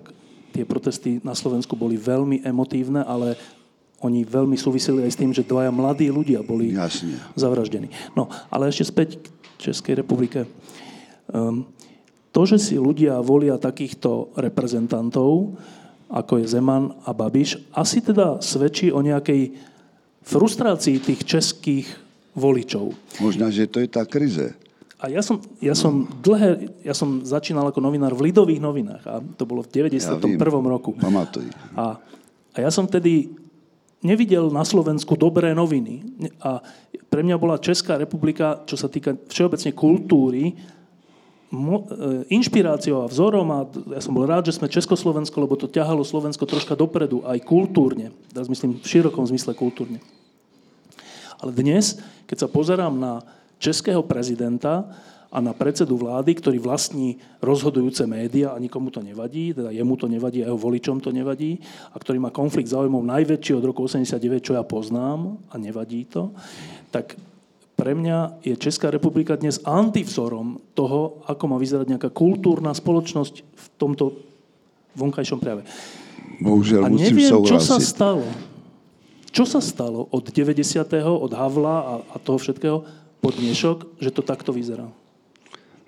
tie protesty na Slovensku boli veľmi emotívne, ale oni veľmi súviseli aj s tým, že dvaja mladí ľudia boli Jasne. zavraždení. No, ale ešte späť k Českej republike. Um, to, že si ľudia volia takýchto reprezentantov, ako je Zeman a Babiš, asi teda svedčí o nejakej frustrácii tých českých voličov. Možná, že to je tá krize. A ja som, ja som dlhé, ja som začínal ako novinár v Lidových novinách a to bolo v 91. vím. roku. Pamatuj. A, a ja som tedy nevidel na Slovensku dobré noviny. A pre mňa bola Česká republika, čo sa týka všeobecne kultúry, inšpiráciou a vzorom a ja som bol rád, že sme Československo, lebo to ťahalo Slovensko troška dopredu, aj kultúrne. Teraz myslím v širokom zmysle kultúrne. Ale dnes, keď sa pozerám na českého prezidenta a na predsedu vlády, ktorý vlastní rozhodujúce média a nikomu to nevadí, teda jemu to nevadí a jeho voličom to nevadí, a ktorý má konflikt záujmov najväčší od roku 89, čo ja poznám a nevadí to, tak pre mňa je Česká republika dnes antivzorom toho, ako má vyzerať nejaká kultúrna spoločnosť v tomto vonkajšom prejave. Bohužiaľ A musím neviem, čo sa stalo. Čo sa stalo od 90. od Havla a, a toho všetkého po dnešok, že to takto vyzerá?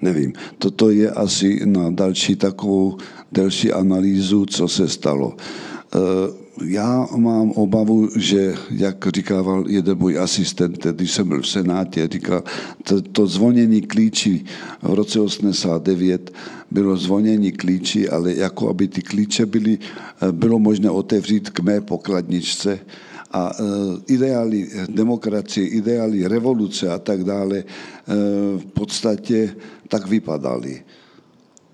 Nevím. Toto je asi na další takovou delší analýzu, co se stalo. E, Já mám obavu, že, jak říkával jeden můj asistent, když jsem byl v Senátě, říkal, to, to zvonění klíčí v roce 89 bylo zvonění klíčí, ale jako aby ty klíče byly, e, bylo možné otevřít k mé pokladničce a e, ideály demokracie, ideály revoluce a tak dále e, v podstatě tak vypadaly.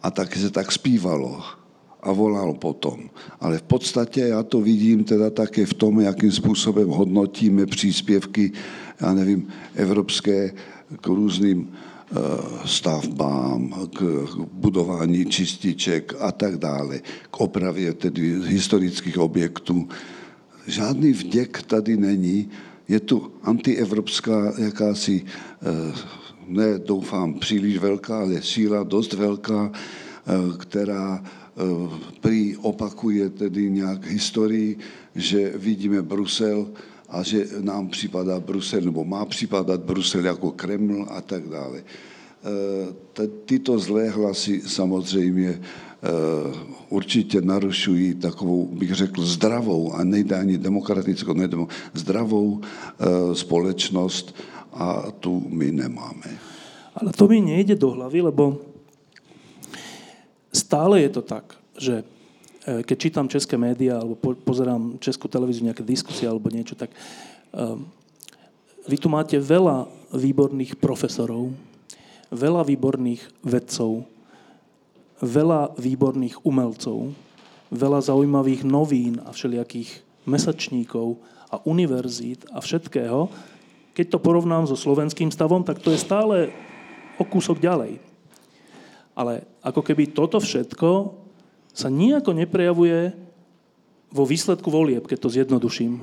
A tak se tak zpívalo a volalo potom. Ale v podstatě já to vidím teda také v tom, jakým způsobem hodnotíme příspěvky, já nevím, evropské k různým eh, stavbám, k budování čističek a tak dále, k opravě tedy historických objektů. Žádný vděk tady není, je tu antievropská jakási, eh, ne doufám příliš velká, ale síla dost velká, eh, která prý opakuje tedy nějak historii, že vidíme Brusel a že nám připadá Brusel, nebo má připadat Brusel jako Kreml a tak dále. T- Tyto zlé hlasy samozřejmě určitě narušují takovou, bych řekl, zdravou a nejde ani demokratickou, nejde, zdravou společnost a tu my nemáme. Ale to mi nejde do hlavy, lebo stále je to tak, že e, keď čítam české médiá alebo po, pozerám českú televíziu, nejaké diskusie alebo niečo, tak um, vy tu máte veľa výborných profesorov, veľa výborných vedcov, veľa výborných umelcov, veľa zaujímavých novín a všelijakých mesačníkov a univerzít a všetkého. Keď to porovnám so slovenským stavom, tak to je stále o kúsok ďalej. Ale ako keby toto všetko sa nejako neprejavuje vo výsledku volieb, keď to zjednoduším.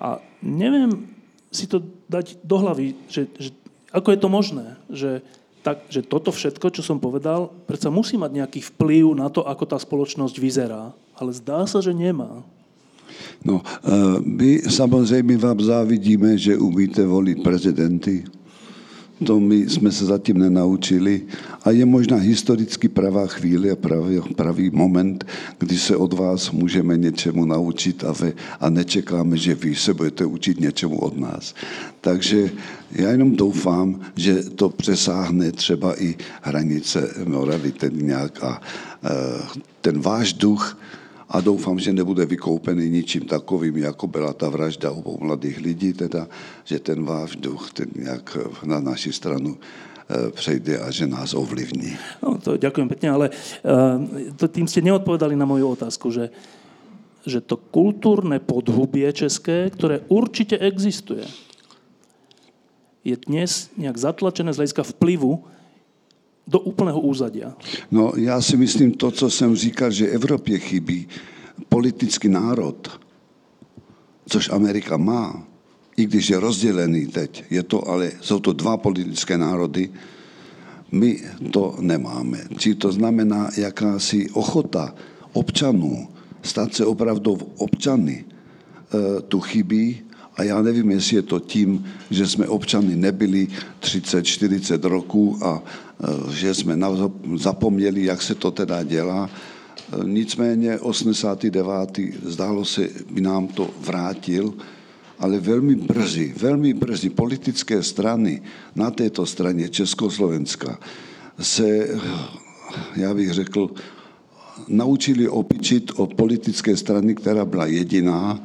A neviem si to dať do hlavy, že, že ako je to možné, že, tak, že toto všetko, čo som povedal, predsa musí mať nejaký vplyv na to, ako tá spoločnosť vyzerá. Ale zdá sa, že nemá. No, eh, my samozřejmě vám závidíme, že umíte volit prezidenty. To my jsme se zatím nenaučili a je možná historicky pravá chvíle a pravý, pravý moment, kdy se od vás můžeme něčemu naučit a, vy, a nečekáme, že vy se budete učit něčemu od nás. Takže já jenom doufám, že to přesáhne třeba i hranice Moravy, ten nějak a eh, ten váš duch, a doufám, že nebude vykoupený ničím takovým, jako byla ta vražda obou mladých lidí, teda, že ten váš duch ten nějak na naši stranu eh, přejde a že nás ovlivní. No, to ďakujem pekne, ale uh, to, tým ste neodpovedali na moju otázku, že, že to kultúrne podhubie české, ktoré určite existuje, je dnes nejak zatlačené z hľadiska vplyvu do úplného úzadia. No, já si myslím to, co jsem říkal, že Evropě chybí politický národ, což Amerika má, i když je rozdělený teď, je to ale, jsou to dva politické národy, my to nemáme. Či to znamená jakási ochota občanů stát se opravdu občany, tu chybí a já nevím, jestli je to tím, že jsme občany nebyli 30-40 roků a že jsme zapomněli, jak se to teda dělá. Nicméně 89. zdálo se, by nám to vrátil, ale velmi brzy, velmi brzy politické strany na této straně Československa se, já bych řekl, naučili opičit o politické strany, která byla jediná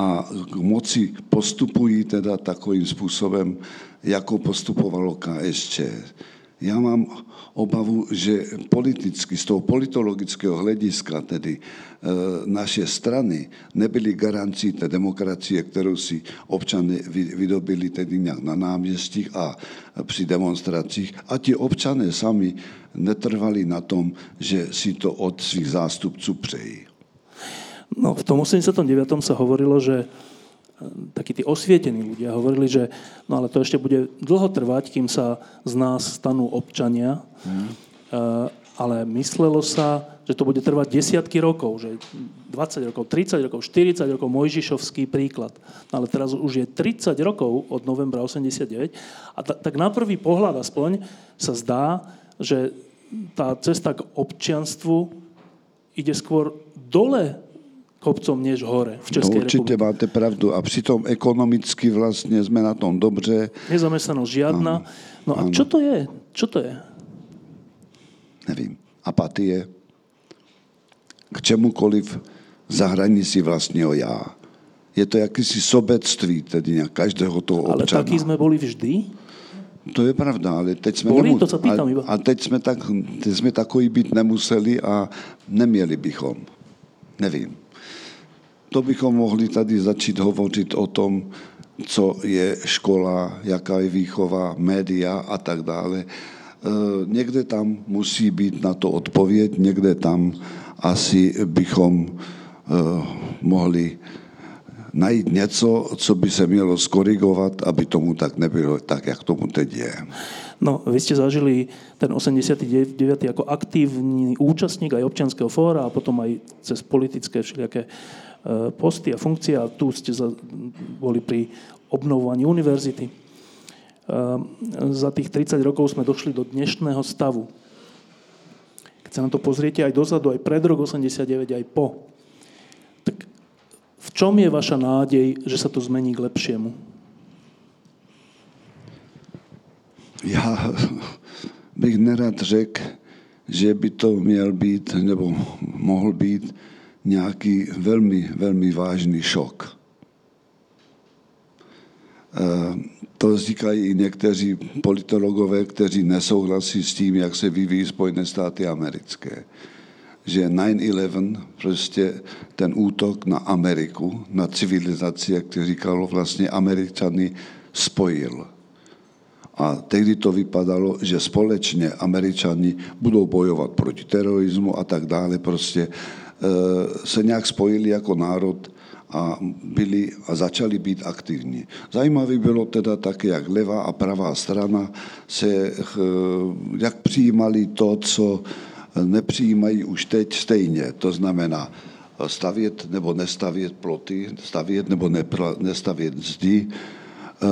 a k moci postupují teda takovým způsobem, jako postupovalo KSČ. Já mám obavu, že politicky, z toho politologického hlediska, tedy e, naše strany nebyly garancí té demokracie, kterou si občany vydobili tedy nějak na náměstích a při demonstracích. A ti občané sami netrvali na tom, že si to od svých zástupců přejí. No, v tom 89. sa hovorilo, že takí tí osvietení ľudia hovorili, že no ale to ešte bude dlho trvať, kým sa z nás stanú občania. Mm. Ale myslelo sa, že to bude trvať desiatky rokov, že 20 rokov, 30 rokov, 40 rokov, Mojžišovský príklad. No ale teraz už je 30 rokov od novembra 89 a ta, tak na prvý pohľad aspoň sa zdá, že tá cesta k občianstvu ide skôr dole kopcom než hore v České no, Určitě republike. máte pravdu. A přitom ekonomicky vlastně jsme na tom dobře. Nezamestnanost žiadna. Ano. No a ano. čo to je? Čo to je? Nevím. Apatie. K čemukoliv zahraní si vlastního já. Je to jakýsi sobectví, tedy nějak každého toho občana. Ale taky jsme byli vždy? To je pravda, ale teď jsme, Boli, to, co pýtam, a, a teď jsme, tak, teď jsme takový být nemuseli a neměli bychom. Nevím to bychom mohli tady začít hovořit o tom, co je škola, jaká je výchova, média a tak dále. E, někde tam musí být na to odpověď, někde tam asi bychom e, mohli najít něco, co by se mělo skorigovat, aby tomu tak nebylo, tak jak tomu teď je. No, vy ste zažili ten 89. ako aktívny účastník aj občianského fóra a potom aj cez politické všelijaké posty a funkcie a tu ste boli pri obnovovaní univerzity. Eh, za tých 30 rokov sme došli do dnešného stavu. Keď sa na to pozriete aj dozadu, aj pred rok 89, aj po, tak v čom je vaša nádej, že sa to zmení k lepšiemu? Já bych nerad řekl, že by to měl být, nebo mohl být nějaký velmi, velmi vážný šok. Eh, to říkají i někteří politologové, kteří nesouhlasí s tím, jak se vyvíjí Spojené státy americké. Že 9-11, prostě ten útok na Ameriku, na civilizaci, jak to říkalo, vlastně Američany spojil. A tehdy to vypadalo, že společně Američani budou bojovat proti terorismu a tak dále. Prostě se nějak spojili jako národ a byli a začali být aktivní. Zajímavé bylo teda také, jak levá a pravá strana se, eh, jak přijímali to, co nepřijímají už teď stejně. To znamená stavět nebo nestavět ploty, stavět nebo nestavět zdi, eh,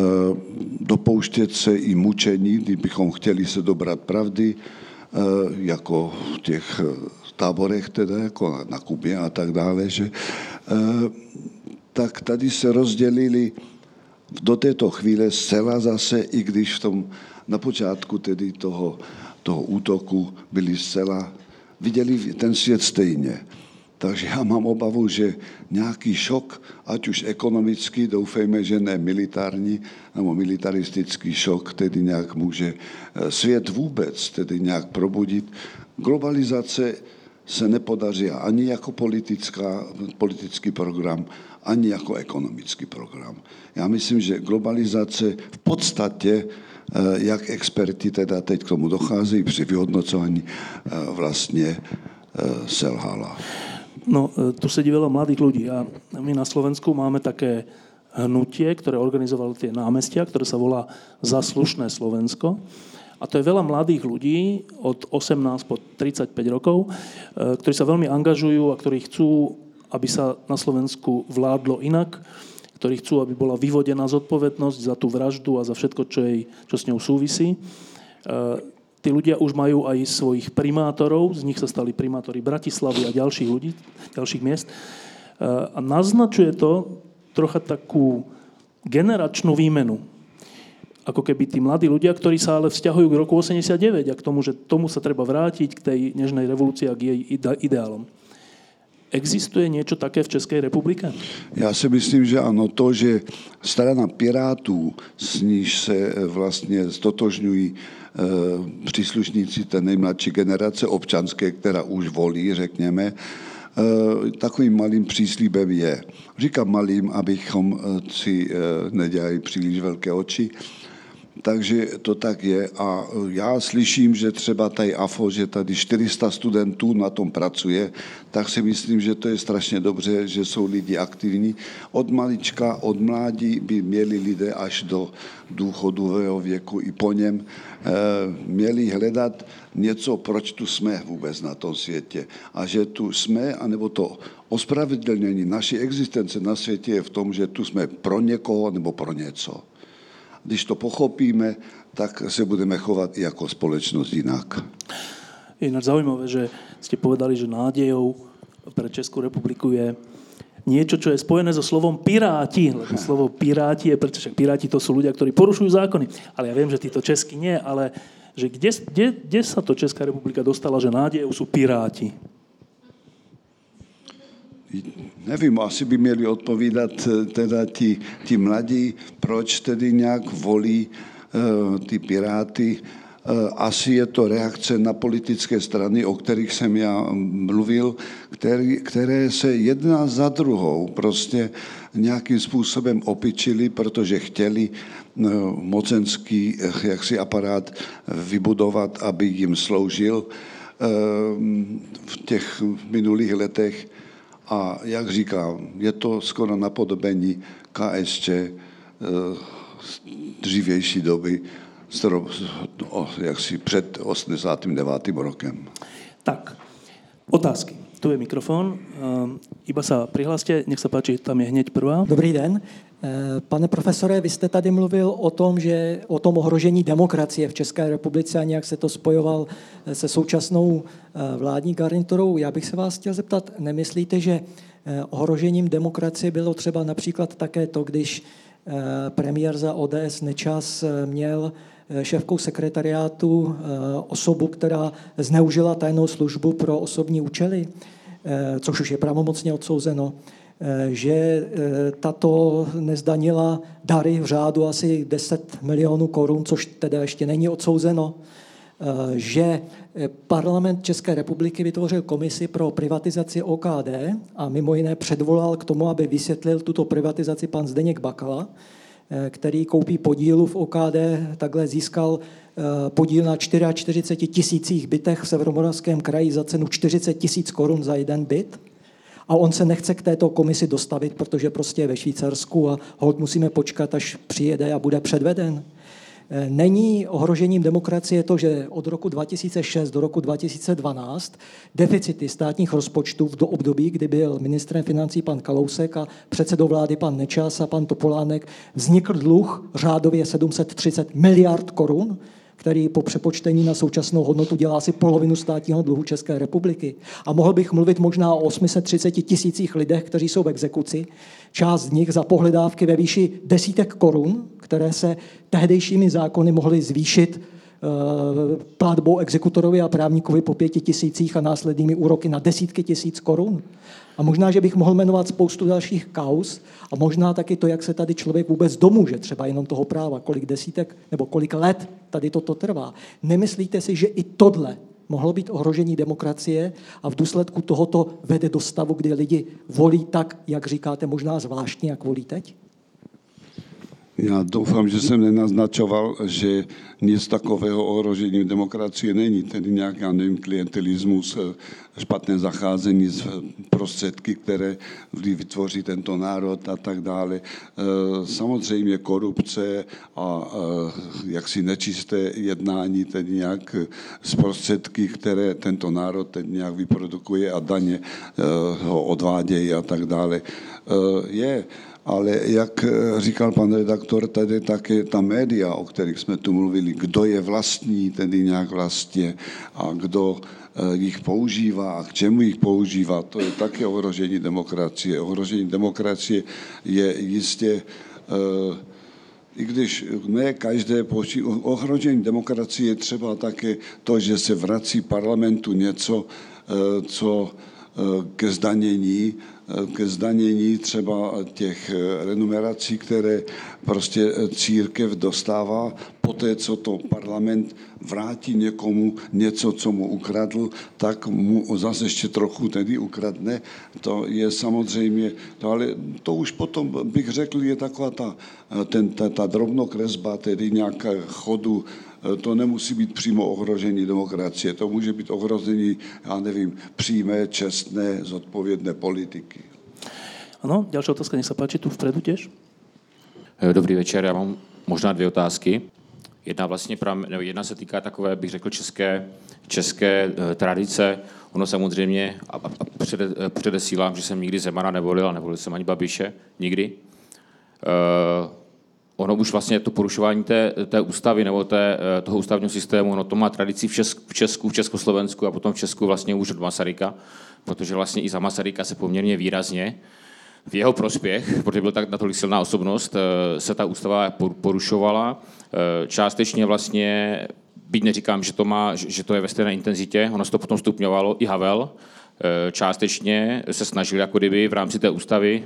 dopouštět se i mučení, kdybychom chtěli se dobrat pravdy, jako v těch táborech, teda jako na Kubě a tak dále, že, eh, tak tady se rozdělili do této chvíle zcela zase, i když v tom na počátku tedy toho, toho útoku byli zcela, viděli ten svět stejně. Takže já mám obavu, že nějaký šok, ať už ekonomický, doufejme, že ne militární, nebo militaristický šok, tedy nějak může eh, svět vůbec tedy nějak probudit. Globalizace se nepodaří ani jako politická, politický program, ani jako ekonomický program. Já myslím, že globalizace v podstatě, eh, jak experti teda teď k tomu docházejí při vyhodnocování, eh, vlastně selhala. No, tu sedí veľa mladých ľudí a my na Slovensku máme také hnutie, ktoré organizovalo tie námestia, ktoré sa volá Zaslušné Slovensko. A to je veľa mladých ľudí od 18 po 35 rokov, e, ktorí sa veľmi angažujú a ktorí chcú, aby sa na Slovensku vládlo inak, ktorí chcú, aby bola vyvodená zodpovednosť za tú vraždu a za všetko, čo, jej, čo s ňou súvisí. Tí ľudia už majú aj svojich primátorov, z nich sa stali primátori Bratislavy a ďalších ľudí, ďalších miest. A naznačuje to trocha takú generačnú výmenu. Ako keby tí mladí ľudia, ktorí sa ale vzťahujú k roku 89 a k tomu, že tomu sa treba vrátiť k tej nežnej revolúcii a k jej ideálom. Existuje niečo také v České republike? Já si myslím, že ano. To, že strana Pirátů, s níž se eh, vlastně stotožňují eh, příslušníci té nejmladší generace občanské, která už volí, řekněme, Eh, takovým malým příslíbem je. Říkám malým, abychom si nedělali příliš velké oči, takže to tak je a já slyším, že třeba tady AFO, že tady 400 studentů na tom pracuje, tak si myslím, že to je strašně dobře, že jsou lidi aktivní. Od malička, od mládí by měli lidé až do důchodového věku i po něm měli hledat něco, proč tu jsme vůbec na tom světě. A že tu jsme, anebo to ospravedlnění naší existence na světě je v tom, že tu jsme pro někoho nebo pro něco. Když to pochopíme, tak se budeme chovat i jako společnost jinak. Je ináč zaujímavé, že ste povedali, že nádejou pre Českú republiku je niečo, čo je spojené so slovom piráti. Lebo slovo piráti je, pretože piráti to sú ľudia, ktorí porušujú zákony. Ale ja viem, že títo česky nie, ale že kde, kde, kde sa to Česká republika dostala, že nádejou sú piráti? Nevím, asi by měli odpovídat eh, teda ti, ti mladí, proč tedy nějak volí uh, ty piráty. Uh, asi je to reakce na politické strany, o kterých jsem já mluvil, který, které se jedna za druhou prostě nějakým způsobem opičili, protože chtěli uh, mocenský jaksi aparát vybudovat, aby jim sloužil v těch minulých letech a jak říkám, je to skoro napodobení KSČ eh, z dřívější doby, jak si před 89. rokem. Tak, otázky. Tu je mikrofon. Ehm, iba sa prihláste, nech sa páči, tam je hneď prvá. Dobrý den. Eh, pane profesore, vy jste tady mluvil o tom, že o tom ohrožení demokracie v České republice a nějak se to spojoval eh, se současnou eh, vládní garniturou. Já bych se vás chtěl zeptat, nemyslíte, že ohrožením demokracie bylo třeba například také to, když premiér za ODS Nečas měl šéfkou sekretariátu osobu, která zneužila tajnou službu pro osobní účely, což už je pravomocně odsouzeno. Eh, že eh, tato nezdanila dary v řádu asi 10 milionů korun, což teda ještě není odsouzeno, eh, že parlament České republiky vytvořil komisi pro privatizaci OKD a mimo jiné předvolal k tomu, aby vysvětlil tuto privatizaci pan Zdeněk Bakala, který koupí podílu v OKD, takhle získal podíl na 44 tisících bytech v Severomoravském kraji za cenu 40 tisíc korun za jeden byt a on se nechce k této komisi dostavit, protože prostě je ve Švýcarsku a hod musíme počkat, až přijede a bude předveden. Eh, není ohrožením demokracie to, že od roku 2006 do roku 2012 deficity státních rozpočtů v do období, kdy byl ministrem financí pan Kalousek a předsedou vlády pan Nečas a pan Topolánek, vznikl dluh řádově 730 miliard korun, který po přepočtení na současnou hodnotu dělá asi polovinu státního dluhu České republiky. A mohl bych mluvit možná o 830 tisících lidech, kteří jsou v exekuci. Část z nich za pohledávky ve výši desítek korun, které se tehdejšími zákony mohly zvýšit platbou exekutorovi a právníkovi po pěti tisících a následnými úroky na desítky tisíc korun. A možná, že bych mohl jmenovat spoustu dalších kaus a možná taky to, jak se tady člověk vůbec domůže, třeba jenom toho práva, kolik desítek nebo kolik let tady toto trvá. Nemyslíte si, že i tohle mohlo být ohrožení demokracie a v důsledku tohoto vede do stavu, kdy lidi volí tak, jak říkáte, možná zvláštně, jak volí teď? Já doufám, že jsem nenaznačoval, že nic takového ohrožení demokracie není, tedy nějaký, já nevím, klientelismus, eh, špatné zacházení s prostředky, které vytvoří tento národ a tak dále. Eh, samozřejmě korupce a eh, jaksi nečisté jednání, tedy nějak z prostředky, které tento národ teď nějak vyprodukuje a daně ho odvádějí a tak dále. Je ale jak eh, říkal pan redaktor, tady také ta média, o kterých jsme tu mluvili, kdo je vlastní, tedy nějak vlastně, a kdo eh, jich používá a k čemu jich používá, to je také ohrožení demokracie. Ohrožení demokracie je jistě eh, i když ne každé počí, ohrožení demokracie je třeba také to, že se vrací parlamentu něco, co ke zdanění, ke zdanění třeba těch renumerací, které prostě církev dostává po té, co to parlament vrátí někomu něco, co mu ukradl, tak mu zase ještě trochu tedy ukradne. To je samozřejmě, to, ale to už potom bych řekl, je taková ta, ten, ta, ta drobnokresba, tedy nějaká chodu Eh, to nemusí být přímo ohrožení demokracie, to může být ohrožení, já nevím, přímé, čestné, zodpovědné politiky. Ano, další otázka, nech se páči, tu vpredu těž. Eh, dobrý večer, já mám možná dvě otázky. Jedna vlastně nebo jedna se týká takové, bych řekl, české, české eh, tradice. Ono samozřejmě, a, a přede, předesílám, že jsem nikdy Zemana nevolil a nevolil jsem ani Babiše, nikdy ono už vlastně to porušování té, té ústavy nebo té, eh, toho ústavního systému, ono to má tradici v, Česku, v Česku, v Československu a potom v Česku vlastně už od Masaryka, protože vlastně i za Masaryka se poměrně výrazně v jeho prospěch, protože byl tak natolik silná osobnost, eh, se ta ústava porušovala. Eh, částečně vlastně, byť neříkám, že to, má, že to je ve stejné intenzitě, ono se to potom stupňovalo, i Havel, částečně se snažil jako kdyby v rámci té ústavy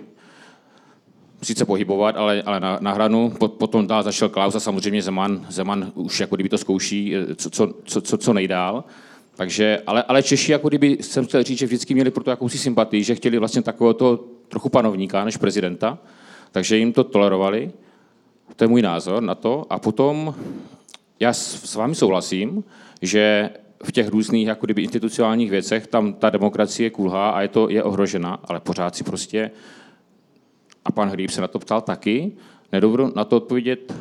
sice pohybovat, ale, ale na, na hranu. Potom dál zašel Klaus a samozřejmě Zeman, Zeman už jako kdyby to zkouší, eh, co, co, co, co nejdál. Takže, ale, ale Češi, jako kdyby jsem chtěl říct, že vždycky měli pro to jakousi sympatii, že chtěli vlastně takového to trochu panovníka než prezidenta, takže jim to tolerovali. To je můj názor na to. A potom já s, s vámi souhlasím, že v těch různých jako kdyby institucionálních věcech tam ta demokracie kulhá a je to je ohrožena, ale pořád si prostě a pan Hříb se na to ptal taky, nedovedu na to odpovědět,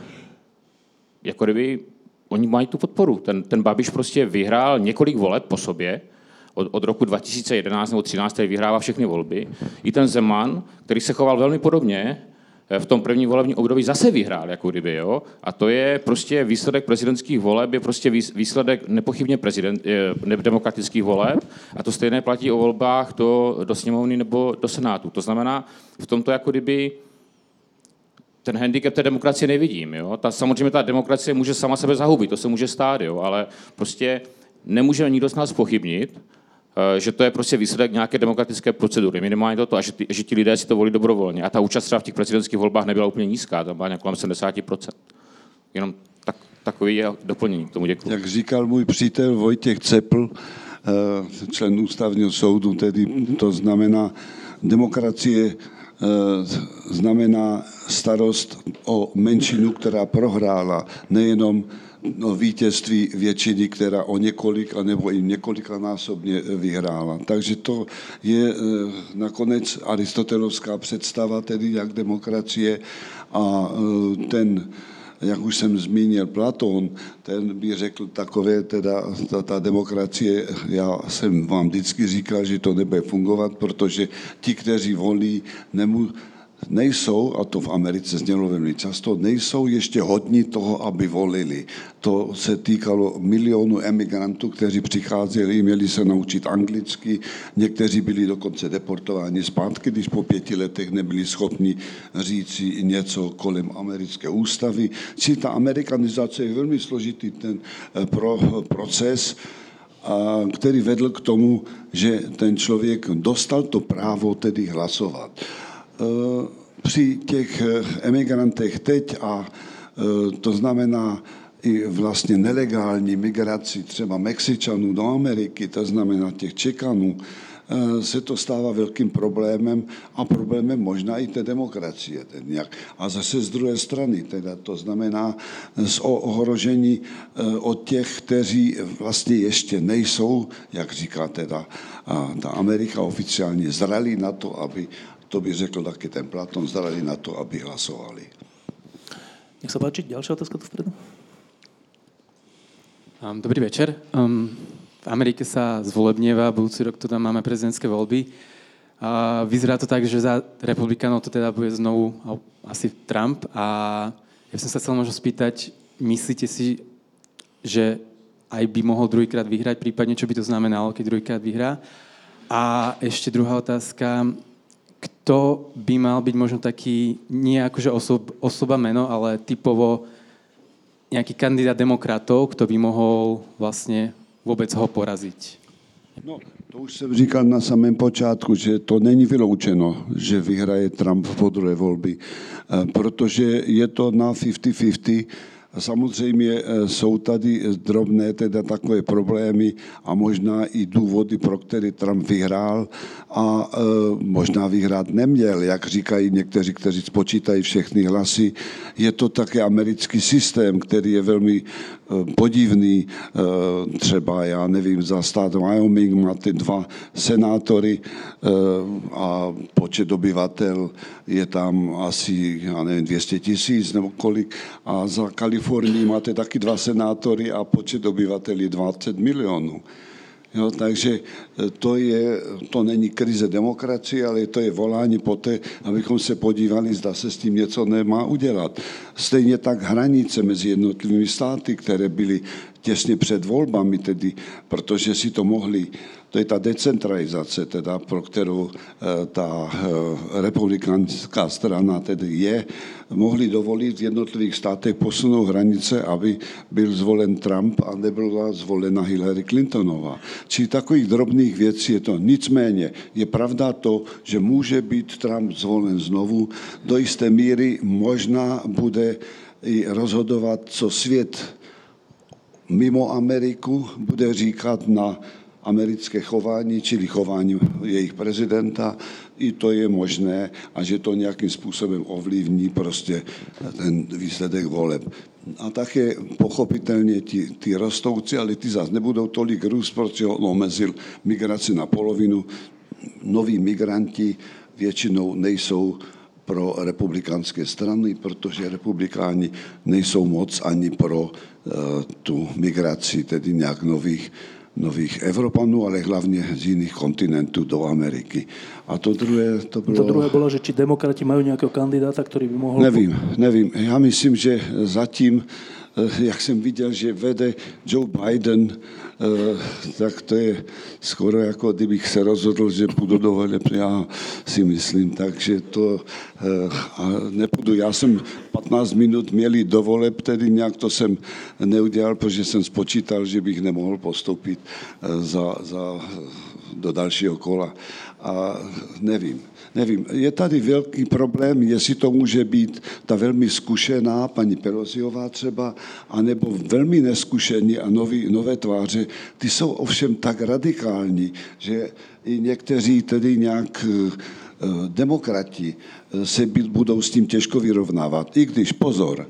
jako kdyby oni mají tu podporu. Ten, ten Babiš prostě vyhrál několik voleb po sobě, od, od roku 2011 nebo 2013 vyhrává všechny volby. I ten Zeman, který se choval velmi podobně, v tom prvním volebním období zase vyhrál, jako kdyby, jo. A to je prostě výsledek prezidentských voleb, je prostě výsledek nepochybně prezident, ne, demokratických voleb. A to stejné platí o volbách do, do sněmovny nebo do senátu. To znamená, v tomto jako kdyby ten handicap té demokracie nevidím. Jo? Ta, samozřejmě ta demokracie může sama sebe zahubit, to se může stát, jo? ale prostě nemůže nikdo z nás pochybnit, eh, že to je prostě výsledek nějaké demokratické procedury. Minimálně toto, a že, ty, že ti lidé si to volí dobrovolně. A ta účast třeba v těch prezidentských volbách nebyla úplně nízká, tam byla kolem 70%. Jenom tak, takový je doplnění k tomu děkuji. Jak říkal můj přítel Vojtěch Cepl, eh, člen ústavního soudu, tedy to znamená, demokracie Eh, znamená starost o menšinu, která prohrála nejenom no, vítězství většiny, která o několik nebo i několikanásobně vyhrála. Takže to je eh, nakonec aristotelovská představa, tedy jak demokracie a eh, ten jak už jsem zmínil Platón, ten by řekl takové, teda ta, ta demokracie, já jsem vám vždycky říkal, že to nebude fungovat, protože ti, kteří volí, nemů, nejsou, a to v Americe znělo velmi často, nejsou ještě hodní toho, aby volili. To se týkalo milionů emigrantů, kteří přicházeli, měli se naučit anglicky, někteří byli dokonce deportováni zpátky, když po pěti letech nebyli schopni říci něco kolem americké ústavy. Či ta amerikanizace je velmi složitý ten eh, pro, proces, a který vedl k tomu, že ten člověk dostal to právo tedy hlasovat. Eh, při těch eh, emigrantech teď a eh, to znamená i vlastně nelegální migraci třeba Mexičanů do Ameriky, to znamená těch Čekanů, se to stává velkým problémem a problémem možná i té demokracie. nějak. A zase z druhé strany, teda to znamená z ohrožení od těch, kteří vlastně ještě nejsou, jak říká teda ta Amerika oficiálně, zrali na to, aby to by řekl taky ten Platon, zrali na to, aby hlasovali. Nech sa páči, ďalšia otázka tu vpredu. Um, dobrý večer. Um, v Amerike sa zvolebnieva, budúci rok tu tam máme prezidentské voľby. A vyzerá to tak, že za republikánov to teda bude znovu asi Trump. A ja som sa chcel možno spýtať, myslíte si, že aj by mohol druhýkrát vyhrať, prípadne čo by to znamenalo, keď druhýkrát vyhrá? A ešte druhá otázka, kto by mal byť možno taký, nie akože osob, osoba meno, ale typovo nějaký kandidát demokratů, kdo by mohl vlastně vůbec ho porazit? No, to už jsem říkal na samém počátku, že to není vyloučeno, že vyhraje Trump po druhé volby, eh, protože je to na 50-50 Samozřejmě eh, jsou tady drobné teda takové problémy a možná i důvody, pro které Trump vyhrál a e, možná vyhrát neměl, jak říkají někteří, kteří spočítají všechny hlasy. Je to také americký systém, který je velmi podivný. E, třeba, já nevím, za stát Wyoming máte dva senátory e, a počet obyvatel je tam asi, já nevím, 200 tisíc nebo kolik. A za Kalifornii máte taky dva senátory a počet obyvatel je 20 milionů. Jo, takže e, to, je, to není krize demokracie, ale to je volání poté, abychom se podívali, zda se s tím něco nemá udělat. Stejně tak hranice mezi jednotlivými státy, které byly těsně před volbami, tedy, protože si to mohli to je ta decentralizace, teda, pro kterou eh, ta eh, republikánská strana tedy je, mohli dovolit v jednotlivých státech posunout hranice, aby byl zvolen Trump a nebyla zvolena Hillary Clintonová. Čili takových drobných věcí je to. Nicméně je pravda to, že může být Trump zvolen znovu. Do jisté míry možná bude i rozhodovat, co svět mimo Ameriku bude říkat na americké chování, čili chování jejich prezidenta, i to je možné a že to nějakým způsobem ovlivní prostě ten výsledek voleb. A také pochopitelně ti, ty rostoucí, ale ty zase nebudou tolik růst, protože on omezil migraci na polovinu. Noví migranti většinou nejsou pro republikánské strany, protože republikáni nejsou moc ani pro uh, tu migraci, tedy nějak nových nových Evropanů, ale hlavně z jiných kontinentů do Ameriky. A to druhé, to bylo... To druhé bylo, že či demokrati mají nějakého kandidáta, který by mohl... Nevím, nevím. Já myslím, že zatím Eh, jak jsem viděl, že vede Joe Biden, tak to je skoro jako kdybych se rozhodl, že půjdu do voleb, já si myslím, takže to eh, a nepůjdu. Já jsem 15 minut měli do voleb, tedy nějak to jsem neudělal, protože jsem spočítal, že bych nemohl postoupit za, za, do dalšího kola. A nevím nevím, je tady velký problém, jestli to může být ta velmi zkušená paní Pelosiová třeba, anebo velmi neskušení a nový, nové tváře. Ty jsou ovšem tak radikální, že i někteří tedy nějak eh, demokrati eh, se budou s tím těžko vyrovnávat. I když, pozor,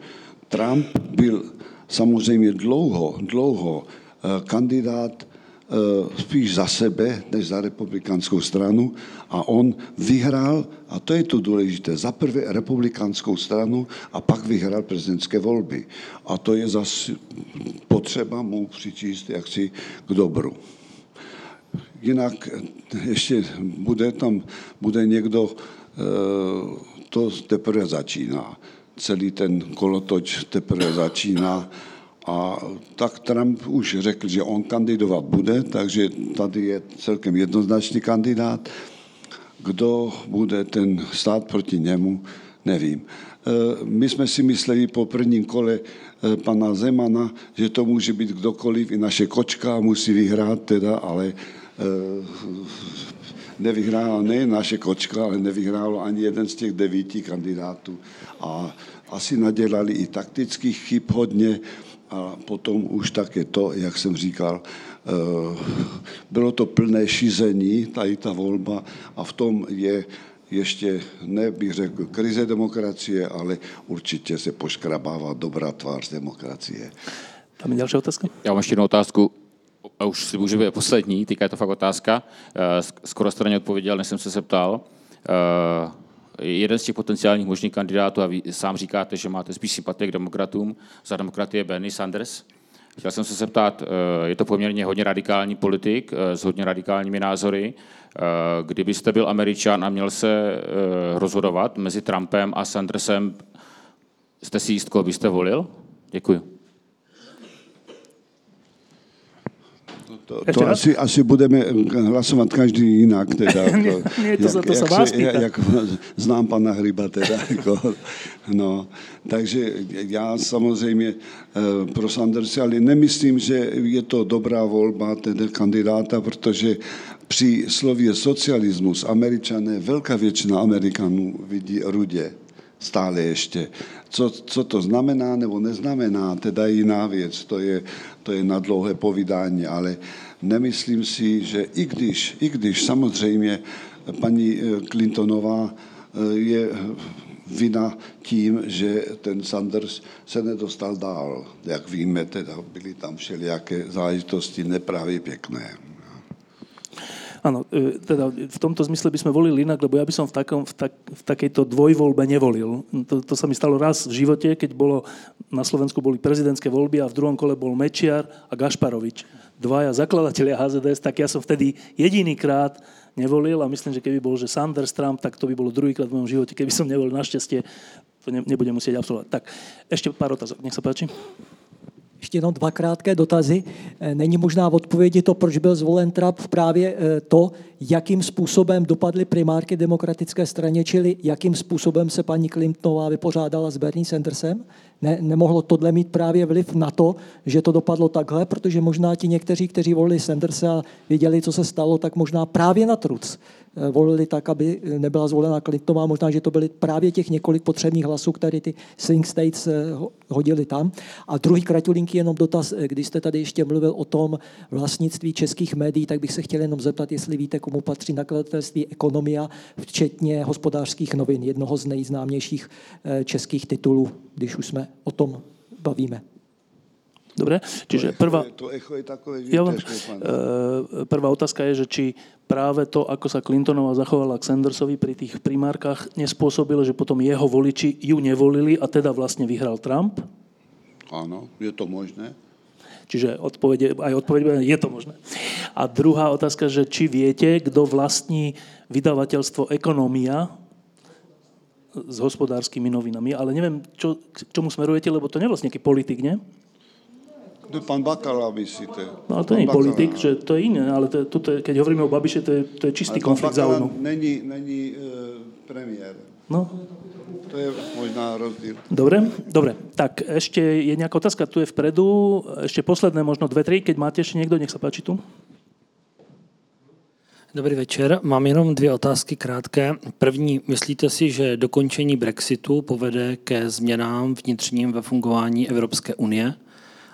Trump byl samozřejmě dlouho, dlouho eh, kandidát Eh, spíš za sebe, než za republikánskou stranu a on vyhrál, a to je to důležité, za prvé republikánskou stranu a pak vyhrál prezidentské volby. A to je zase potřeba mu přičíst jaksi k dobru. Jinak ještě bude tam, bude někdo, eh, to teprve začíná. Celý ten kolotoč teprve začíná a tak Trump už řekl, že on kandidovat bude, takže tady je celkem jednoznačný kandidát. Kdo bude ten stát proti němu, nevím. E, my jsme si mysleli po prvním kole e, pana Zemana, že to může být kdokoliv, i naše kočka musí vyhrát teda, ale e, nevyhrála ne naše kočka, ale nevyhrálo ani jeden z těch devíti kandidátů. A asi nadělali i taktických chyb hodně, a potom už také to, jak jsem říkal, bylo to plné šízení, tady ta volba a v tom je ještě, ne bych řekl, krize demokracie, ale určitě se poškrabává dobrá tvář demokracie. Tam je další otázka? Já mám ještě jednu otázku, a už si můžu být poslední, týká je to fakt otázka. Eh, skoro jste na ně odpověděl, než jsem se zeptal. Eh, jeden z těch potenciálních možných kandidátů, a vy sám říkáte, že máte spíš sympatie k demokratům, za demokraty je Bernie Sanders. Chtěl jsem se zeptat, eh, je to poměrně hodně radikální politik s hodně radikálními názory. Kdybyste byl američan a měl se rozhodovat mezi Trumpem a Sandersem, jste si jist, koho byste volil? Děkuji. To, to asi, asi budeme hlasovat každý jinak. Teda, to, nie, to, jak, to sa vás jak, jak znám pana Hryba teda. Jako, no, takže já samozřejmě eh, pro Sandersa, ale nemyslím, že je to dobrá volba teda kandidáta, protože při slově socialismus američané, velká většina Amerikanů vidí rudě stále ještě. Co, co to znamená nebo neznamená, teda jiná věc, to je, to je na dlouhé povídání, ale nemyslím si, že i když, i když samozřejmě paní eh, Clintonová eh, je vina tím, že ten Sanders se nedostal dál. Jak víme, teda byly tam všelijaké záležitosti nepravě pěkné. Áno, e, teda v tomto zmysle by sme volili inak, lebo ja by som v, takom, v, tak, v takejto dvojvoľbe nevolil. To, to sa mi stalo raz v živote, keď bolo, na Slovensku boli prezidentské voľby a v druhom kole bol Mečiar a Gašparovič. Dvaja zakladatelia HZDS, tak ja som vtedy jedinýkrát nevolil a myslím, že keby bol, že Sanders, Trump, tak to by bolo druhýkrát v mojom živote, keby som nevolil. Našťastie to ne, nebudem musieť absolvovať. Tak, ešte pár otázok, nech sa páči. Ještě jenom dva krátké dotazy. Eh, není možná v odpovědi to, proč byl zvolen Trump právě eh, to, jakým způsobem dopadly primárky demokratické straně, čili jakým způsobem se paní Clintonová vypořádala s Bernie Sandersem. Ne, nemohlo tohle mít právě vliv na to, že to dopadlo takhle, protože možná ti někteří, kteří volili Sandersa a viděli, co se stalo, tak možná právě na truc volili tak, aby nebyla zvolena Clintonová. Možná, že to byly právě těch několik potřebných hlasů, které ty swing states eh, hodili tam. A druhý kratulinky jenom dotaz, eh, když jste tady ještě mluvil o tom vlastnictví českých médií, tak bych se chtěl jenom zeptat, jestli víte, komu patří nakladatelství Ekonomia, včetně hospodářských novin, jednoho z nejznámějších českých titulů, když už jsme o tom bavíme. Dobre, čiže prvá, to echo je takové ja vám, prvá otázka je, že či práve to, ako sa Clintonová zachovala k Sandersovi pri tých primárkach, nespôsobilo, že potom jeho voliči ju nevolili a teda vlastne vyhral Trump? Áno, je to možné. Čiže odpovede, aj odpovede je to možné. A druhá otázka, že či viete, kto vlastní vydavateľstvo Ekonomia s hospodárskymi novinami, ale neviem, čo, k čomu smerujete, lebo to nevlastní nejaký politik, nie? No, pán Bakala myslíte. No ale to je politik, že to je iné, ale to, to je, keď hovoríme o Babiše, to je, to je čistý ale konflikt záujmu. Není, není uh, premiér. No. To je možná rozdíl. Dobre, dobre. Tak ešte je nejaká otázka, tu je vpredu, ešte posledné, možno dve, tri, keď máte ešte niekto, nech sa páči tu. Dobrý večer. Mám jenom dvě otázky krátké. První, myslíte si, že dokončení Brexitu povede ke změnám vnitřním ve fungování Evropské unie?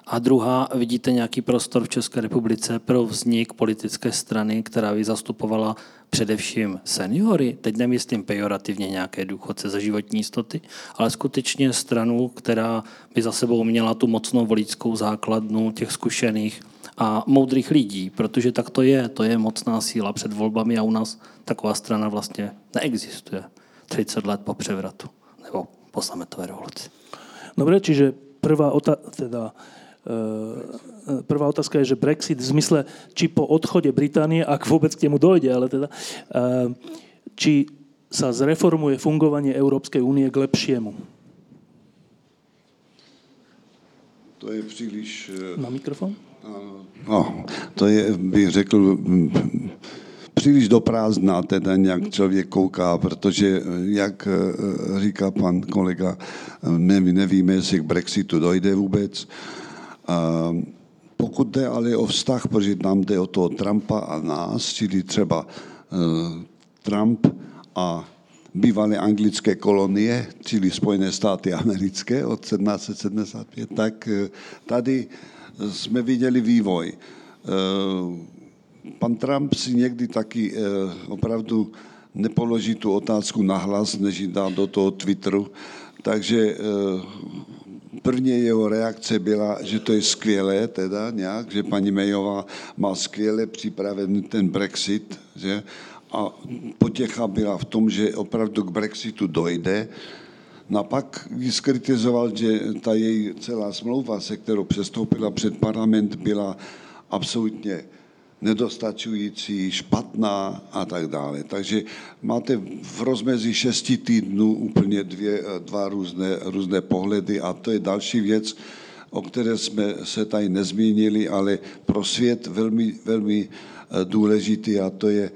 A druhá, vidíte nějaký prostor v České republice pro vznik politické strany, která by zastupovala především seniory, teď nemyslím pejorativně nějaké důchodce za životní jistoty, ale skutečně stranu, která by za sebou měla tu mocnou voličskou základnu těch zkušených a moudrých lidí, protože tak to je, to je mocná síla. Před volbami a u nás taková strana vlastně neexistuje. 30 let po převratu nebo po sametové revoluci. Dobre, čiže prvá otázka, teda prvá otázka je, že Brexit v zmysle, či po odchode Británie, ak vôbec k nemu dojde, ale teda, eh, či sa zreformuje fungovanie Európskej únie k lepšiemu. To je příliš... Eh, Na mikrofon? No, to je, bych řekl, příliš do prázdna, teda nějak člověk kouká, protože, jak říká pan kolega, my nevíme, jestli k Brexitu dojde vůbec. Pokud jde ale o vztah, protože nám jde o toho Trumpa a nás, čili třeba eh, Trump a bývalé anglické kolonie, čili Spojené státy americké od 1775, tak eh, tady jsme viděli vývoj. Pan Trump si někdy taky opravdu nepoloží tu otázku nahlas, než ji dá do toho Twitteru. Takže první jeho reakce byla, že to je skvělé teda nějak, že paní Mayová má skvěle připravený ten Brexit, že? A potěcha byla v tom, že opravdu k Brexitu dojde. No a pak skritizoval, že ta její celá smlouva, se kterou přestoupila před parlament, byla absolutně nedostačující, špatná a tak dále. Takže máte v rozmezí šesti týdnů úplně dvě, dva různé, různé pohledy a to je další věc, o které jsme se tady nezmínili, ale pro svět velmi, velmi eh, důležitý a to je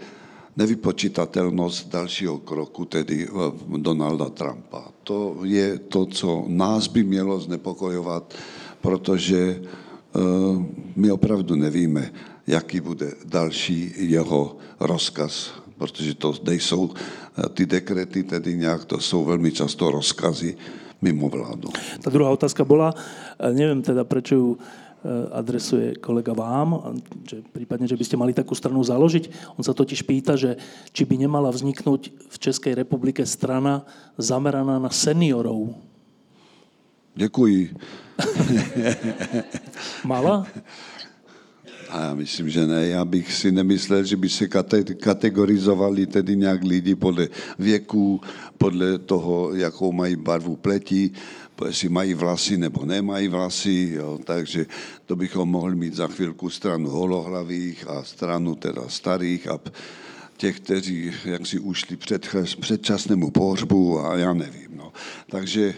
nevypočitatelnost dalšího kroku, tedy eh, Donalda Trumpa. To je to, co nás by mělo znepokojovat, protože eh, my opravdu nevíme, jaký bude další jeho rozkaz, protože to nejsou eh, ty dekrety, tedy nějak to jsou velmi často rozkazy mimo vládu. Ta druhá otázka byla, eh, nevím teda, proč ju eh, adresuje kolega vám, že prípadne, že by ste mali takú stranu založiť. On sa totiž pýta, že či by nemala vzniknúť v Českej republike strana zameraná na seniorov. Děkuji. Mala? A já myslím, že ne. Já bych si nemyslel, že by se kategorizovali tedy nějak lidi podle věku, podle toho, jakou mají barvu pleti, jestli mají vlasy nebo nemají vlasy. Jo. Takže to bychom mohli mít za chvilku stranu holohlavých a stranu teda starých a těch, kteří jak si ušli před, předčasnému pohřbu a já nevím. No. Takže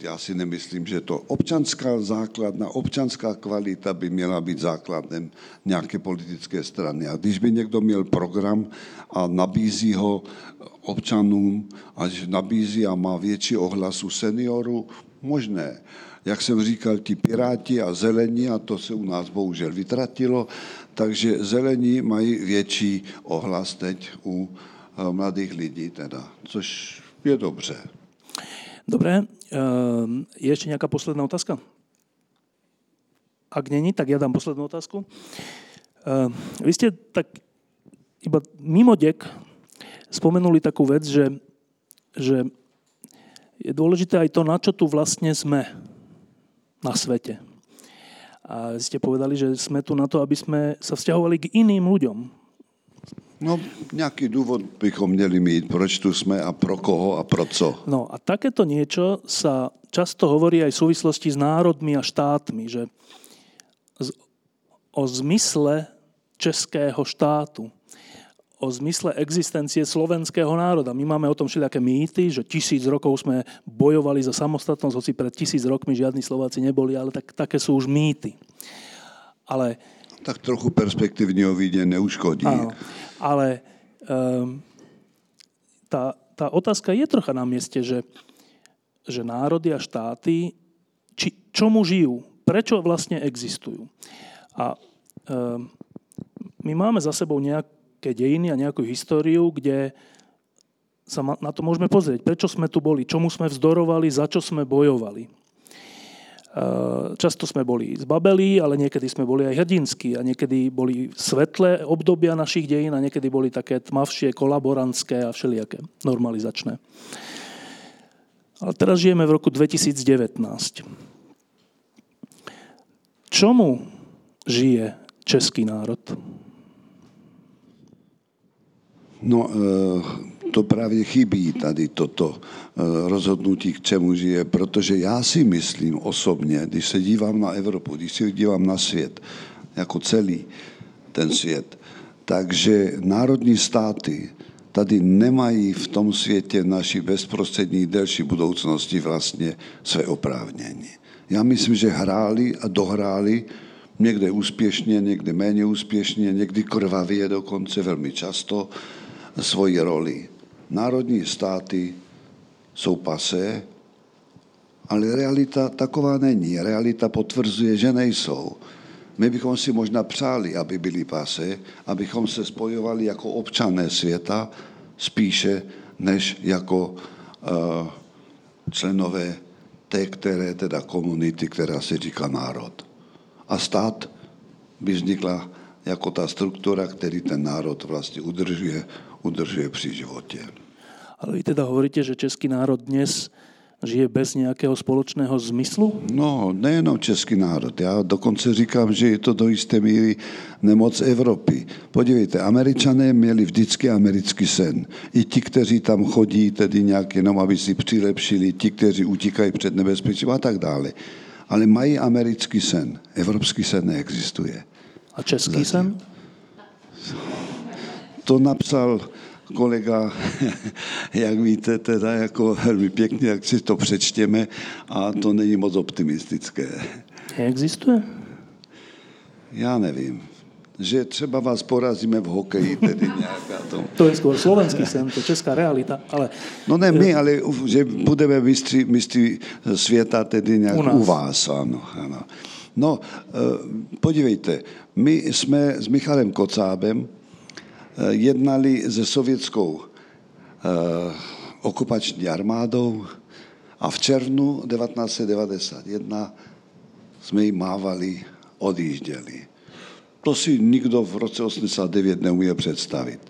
já si nemyslím, že to občanská základna, občanská kvalita by měla být základem nějaké politické strany. A když by někdo měl program a nabízí ho občanům, až nabízí a má větší ohlas u seniorů, možné. Jak jsem říkal, ti piráti a zelení, a to se u nás bohužel vytratilo, takže zelení mají větší ohlas teď u eh, mladých lidí, teda, což je dobře. Dobre, ehm, je ešte nejaká posledná otázka? Ak není, tak ja dám poslednú otázku. Ehm, vy ste tak iba mimo dek spomenuli takú vec, že, že je dôležité aj to, na čo tu vlastne sme na svete. A ste povedali, že sme tu na to, aby sme sa vzťahovali k iným ľuďom, No, nějaký důvod bychom měli mít, proč tu jsme a pro koho a pro co. No a takéto niečo sa často hovorí aj v súvislosti s národmi a štátmi, že o zmysle českého štátu, o zmysle existencie slovenského národa. My máme o tom všelijaké mýty, že tisíc rokov sme bojovali za samostatnosť, hoci pred tisíc rokmi žiadni Slováci neboli, ale tak, také sú už mýty. Ale tak trochu perspektivního vidění neuškodí. Áno, ale um, tá, tá otázka je trocha na mieste, že, že národy a štáty či, čomu žijú, prečo vlastne existujú. A um, my máme za sebou nejaké dejiny a nejakú históriu, kde sa na to môžeme pozrieť, prečo sme tu boli, čomu sme vzdorovali, za čo sme bojovali. Eh, často sme boli zbabelí, ale niekedy sme boli aj hrdinskí a niekedy boli svetlé obdobia našich dejín a niekedy boli také tmavšie, kolaborantské a všelijaké, normalizačné. Ale teraz žijeme v roku 2019. Čomu žije český národ? No, uh to právě chybí tady toto eh, rozhodnutí, k čemu žije, protože já si myslím osobně, když se dívám na Evropu, když se dívám na svět, jako celý ten svět, takže národní státy tady nemají v tom světě naší bezprostřední delší budoucnosti vlastně své oprávnění. Já myslím, že hráli a dohráli někde úspěšně, někde méně úspěšně, někdy krvavě dokonce velmi často svoji roli národní státy jsou pasé, ale realita taková není. Realita potvrzuje, že nejsou. My bychom si možná přáli, aby byli pasé, abychom se spojovali jako občané světa spíše než jako uh, členové té které teda komunity, která se říká národ. A stát by vznikla jako ta struktura, který ten národ vlastně udržuje, udržuje při životě. Ale vy teda hovoríte, že český národ dnes žije bez nějakého společného zmyslu? No, nejenom český národ. Já dokonce říkám, že je to do jisté míry nemoc Evropy. Podívejte, američané měli vždycky americký sen. I ti, kteří tam chodí, tedy nějak jenom, aby si přilepšili, ti, kteří utíkají před nebezpečím a tak dále. Ale mají americký sen. Evropský sen neexistuje. A český sen? To napsal kolega, jak víte, teda jako velmi pěkně, jak si to přečtěme a to není moc optimistické. Neexistuje? Já nevím. Že třeba vás porazíme v hokeji, tedy nějaká to. To je skôr slovenský sen, to je česká realita, ale... No ne my, ale že budeme mistři, mistři světa tedy nějak u, u vás, ano, ano. No, eh, podívejte, my jsme s Michalem Kocábem jednali se sovětskou eh, okupační armádou a v červnu 1991 jsme jim mávali, odjížděli. To si nikdo v roce 89 neumí představit.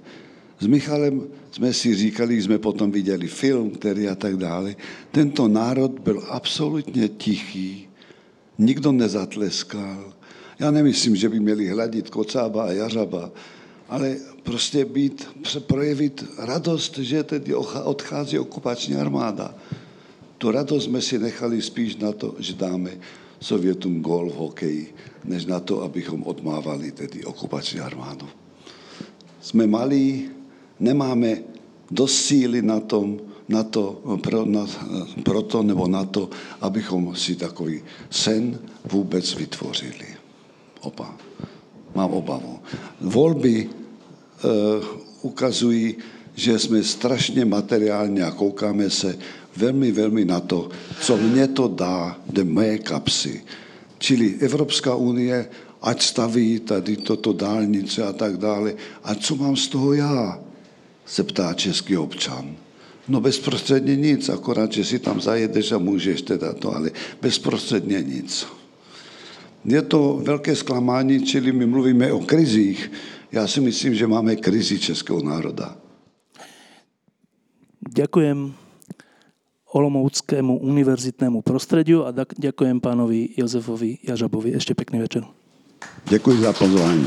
S Michalem jsme si říkali, jsme potom viděli film, který a tak dále. Tento národ byl absolutně tichý, nikdo nezatleskal. Já nemyslím, že by měli hladit Kocába a Jařaba, ale prostě být, projevit radost, že tedy odchází okupační armáda. Tu radost jsme si nechali spíš na to, že dáme Sovětům gol v hokeji, než na to, abychom odmávali tedy okupační armádu. Jsme malí, nemáme dost síly na tom, na to, pro, na, pro to nebo na to, abychom si takový sen vůbec vytvořili. Opa. Mám obavu. Volby ukazují, že jsme strašně materiálně a koukáme se velmi, velmi na to, co mě to dá do mé kapsy. Čili Evropská unie, ať staví tady toto dálnice a tak dále. A co mám z toho já? se ptá český občan. No bezprostředně nic, akorát, že si tam zajedeš a můžeš teda to, ale bezprostředně nic. Je to velké zklamání, čili my mluvíme o krizích, já si myslím, že máme krizi českého národa. Ďakujem Olomouckému univerzitnému prostrediu a ďakujem pánovi Jozefovi Jažabovi. Ešte pekný večer. Děkuji za pozvání.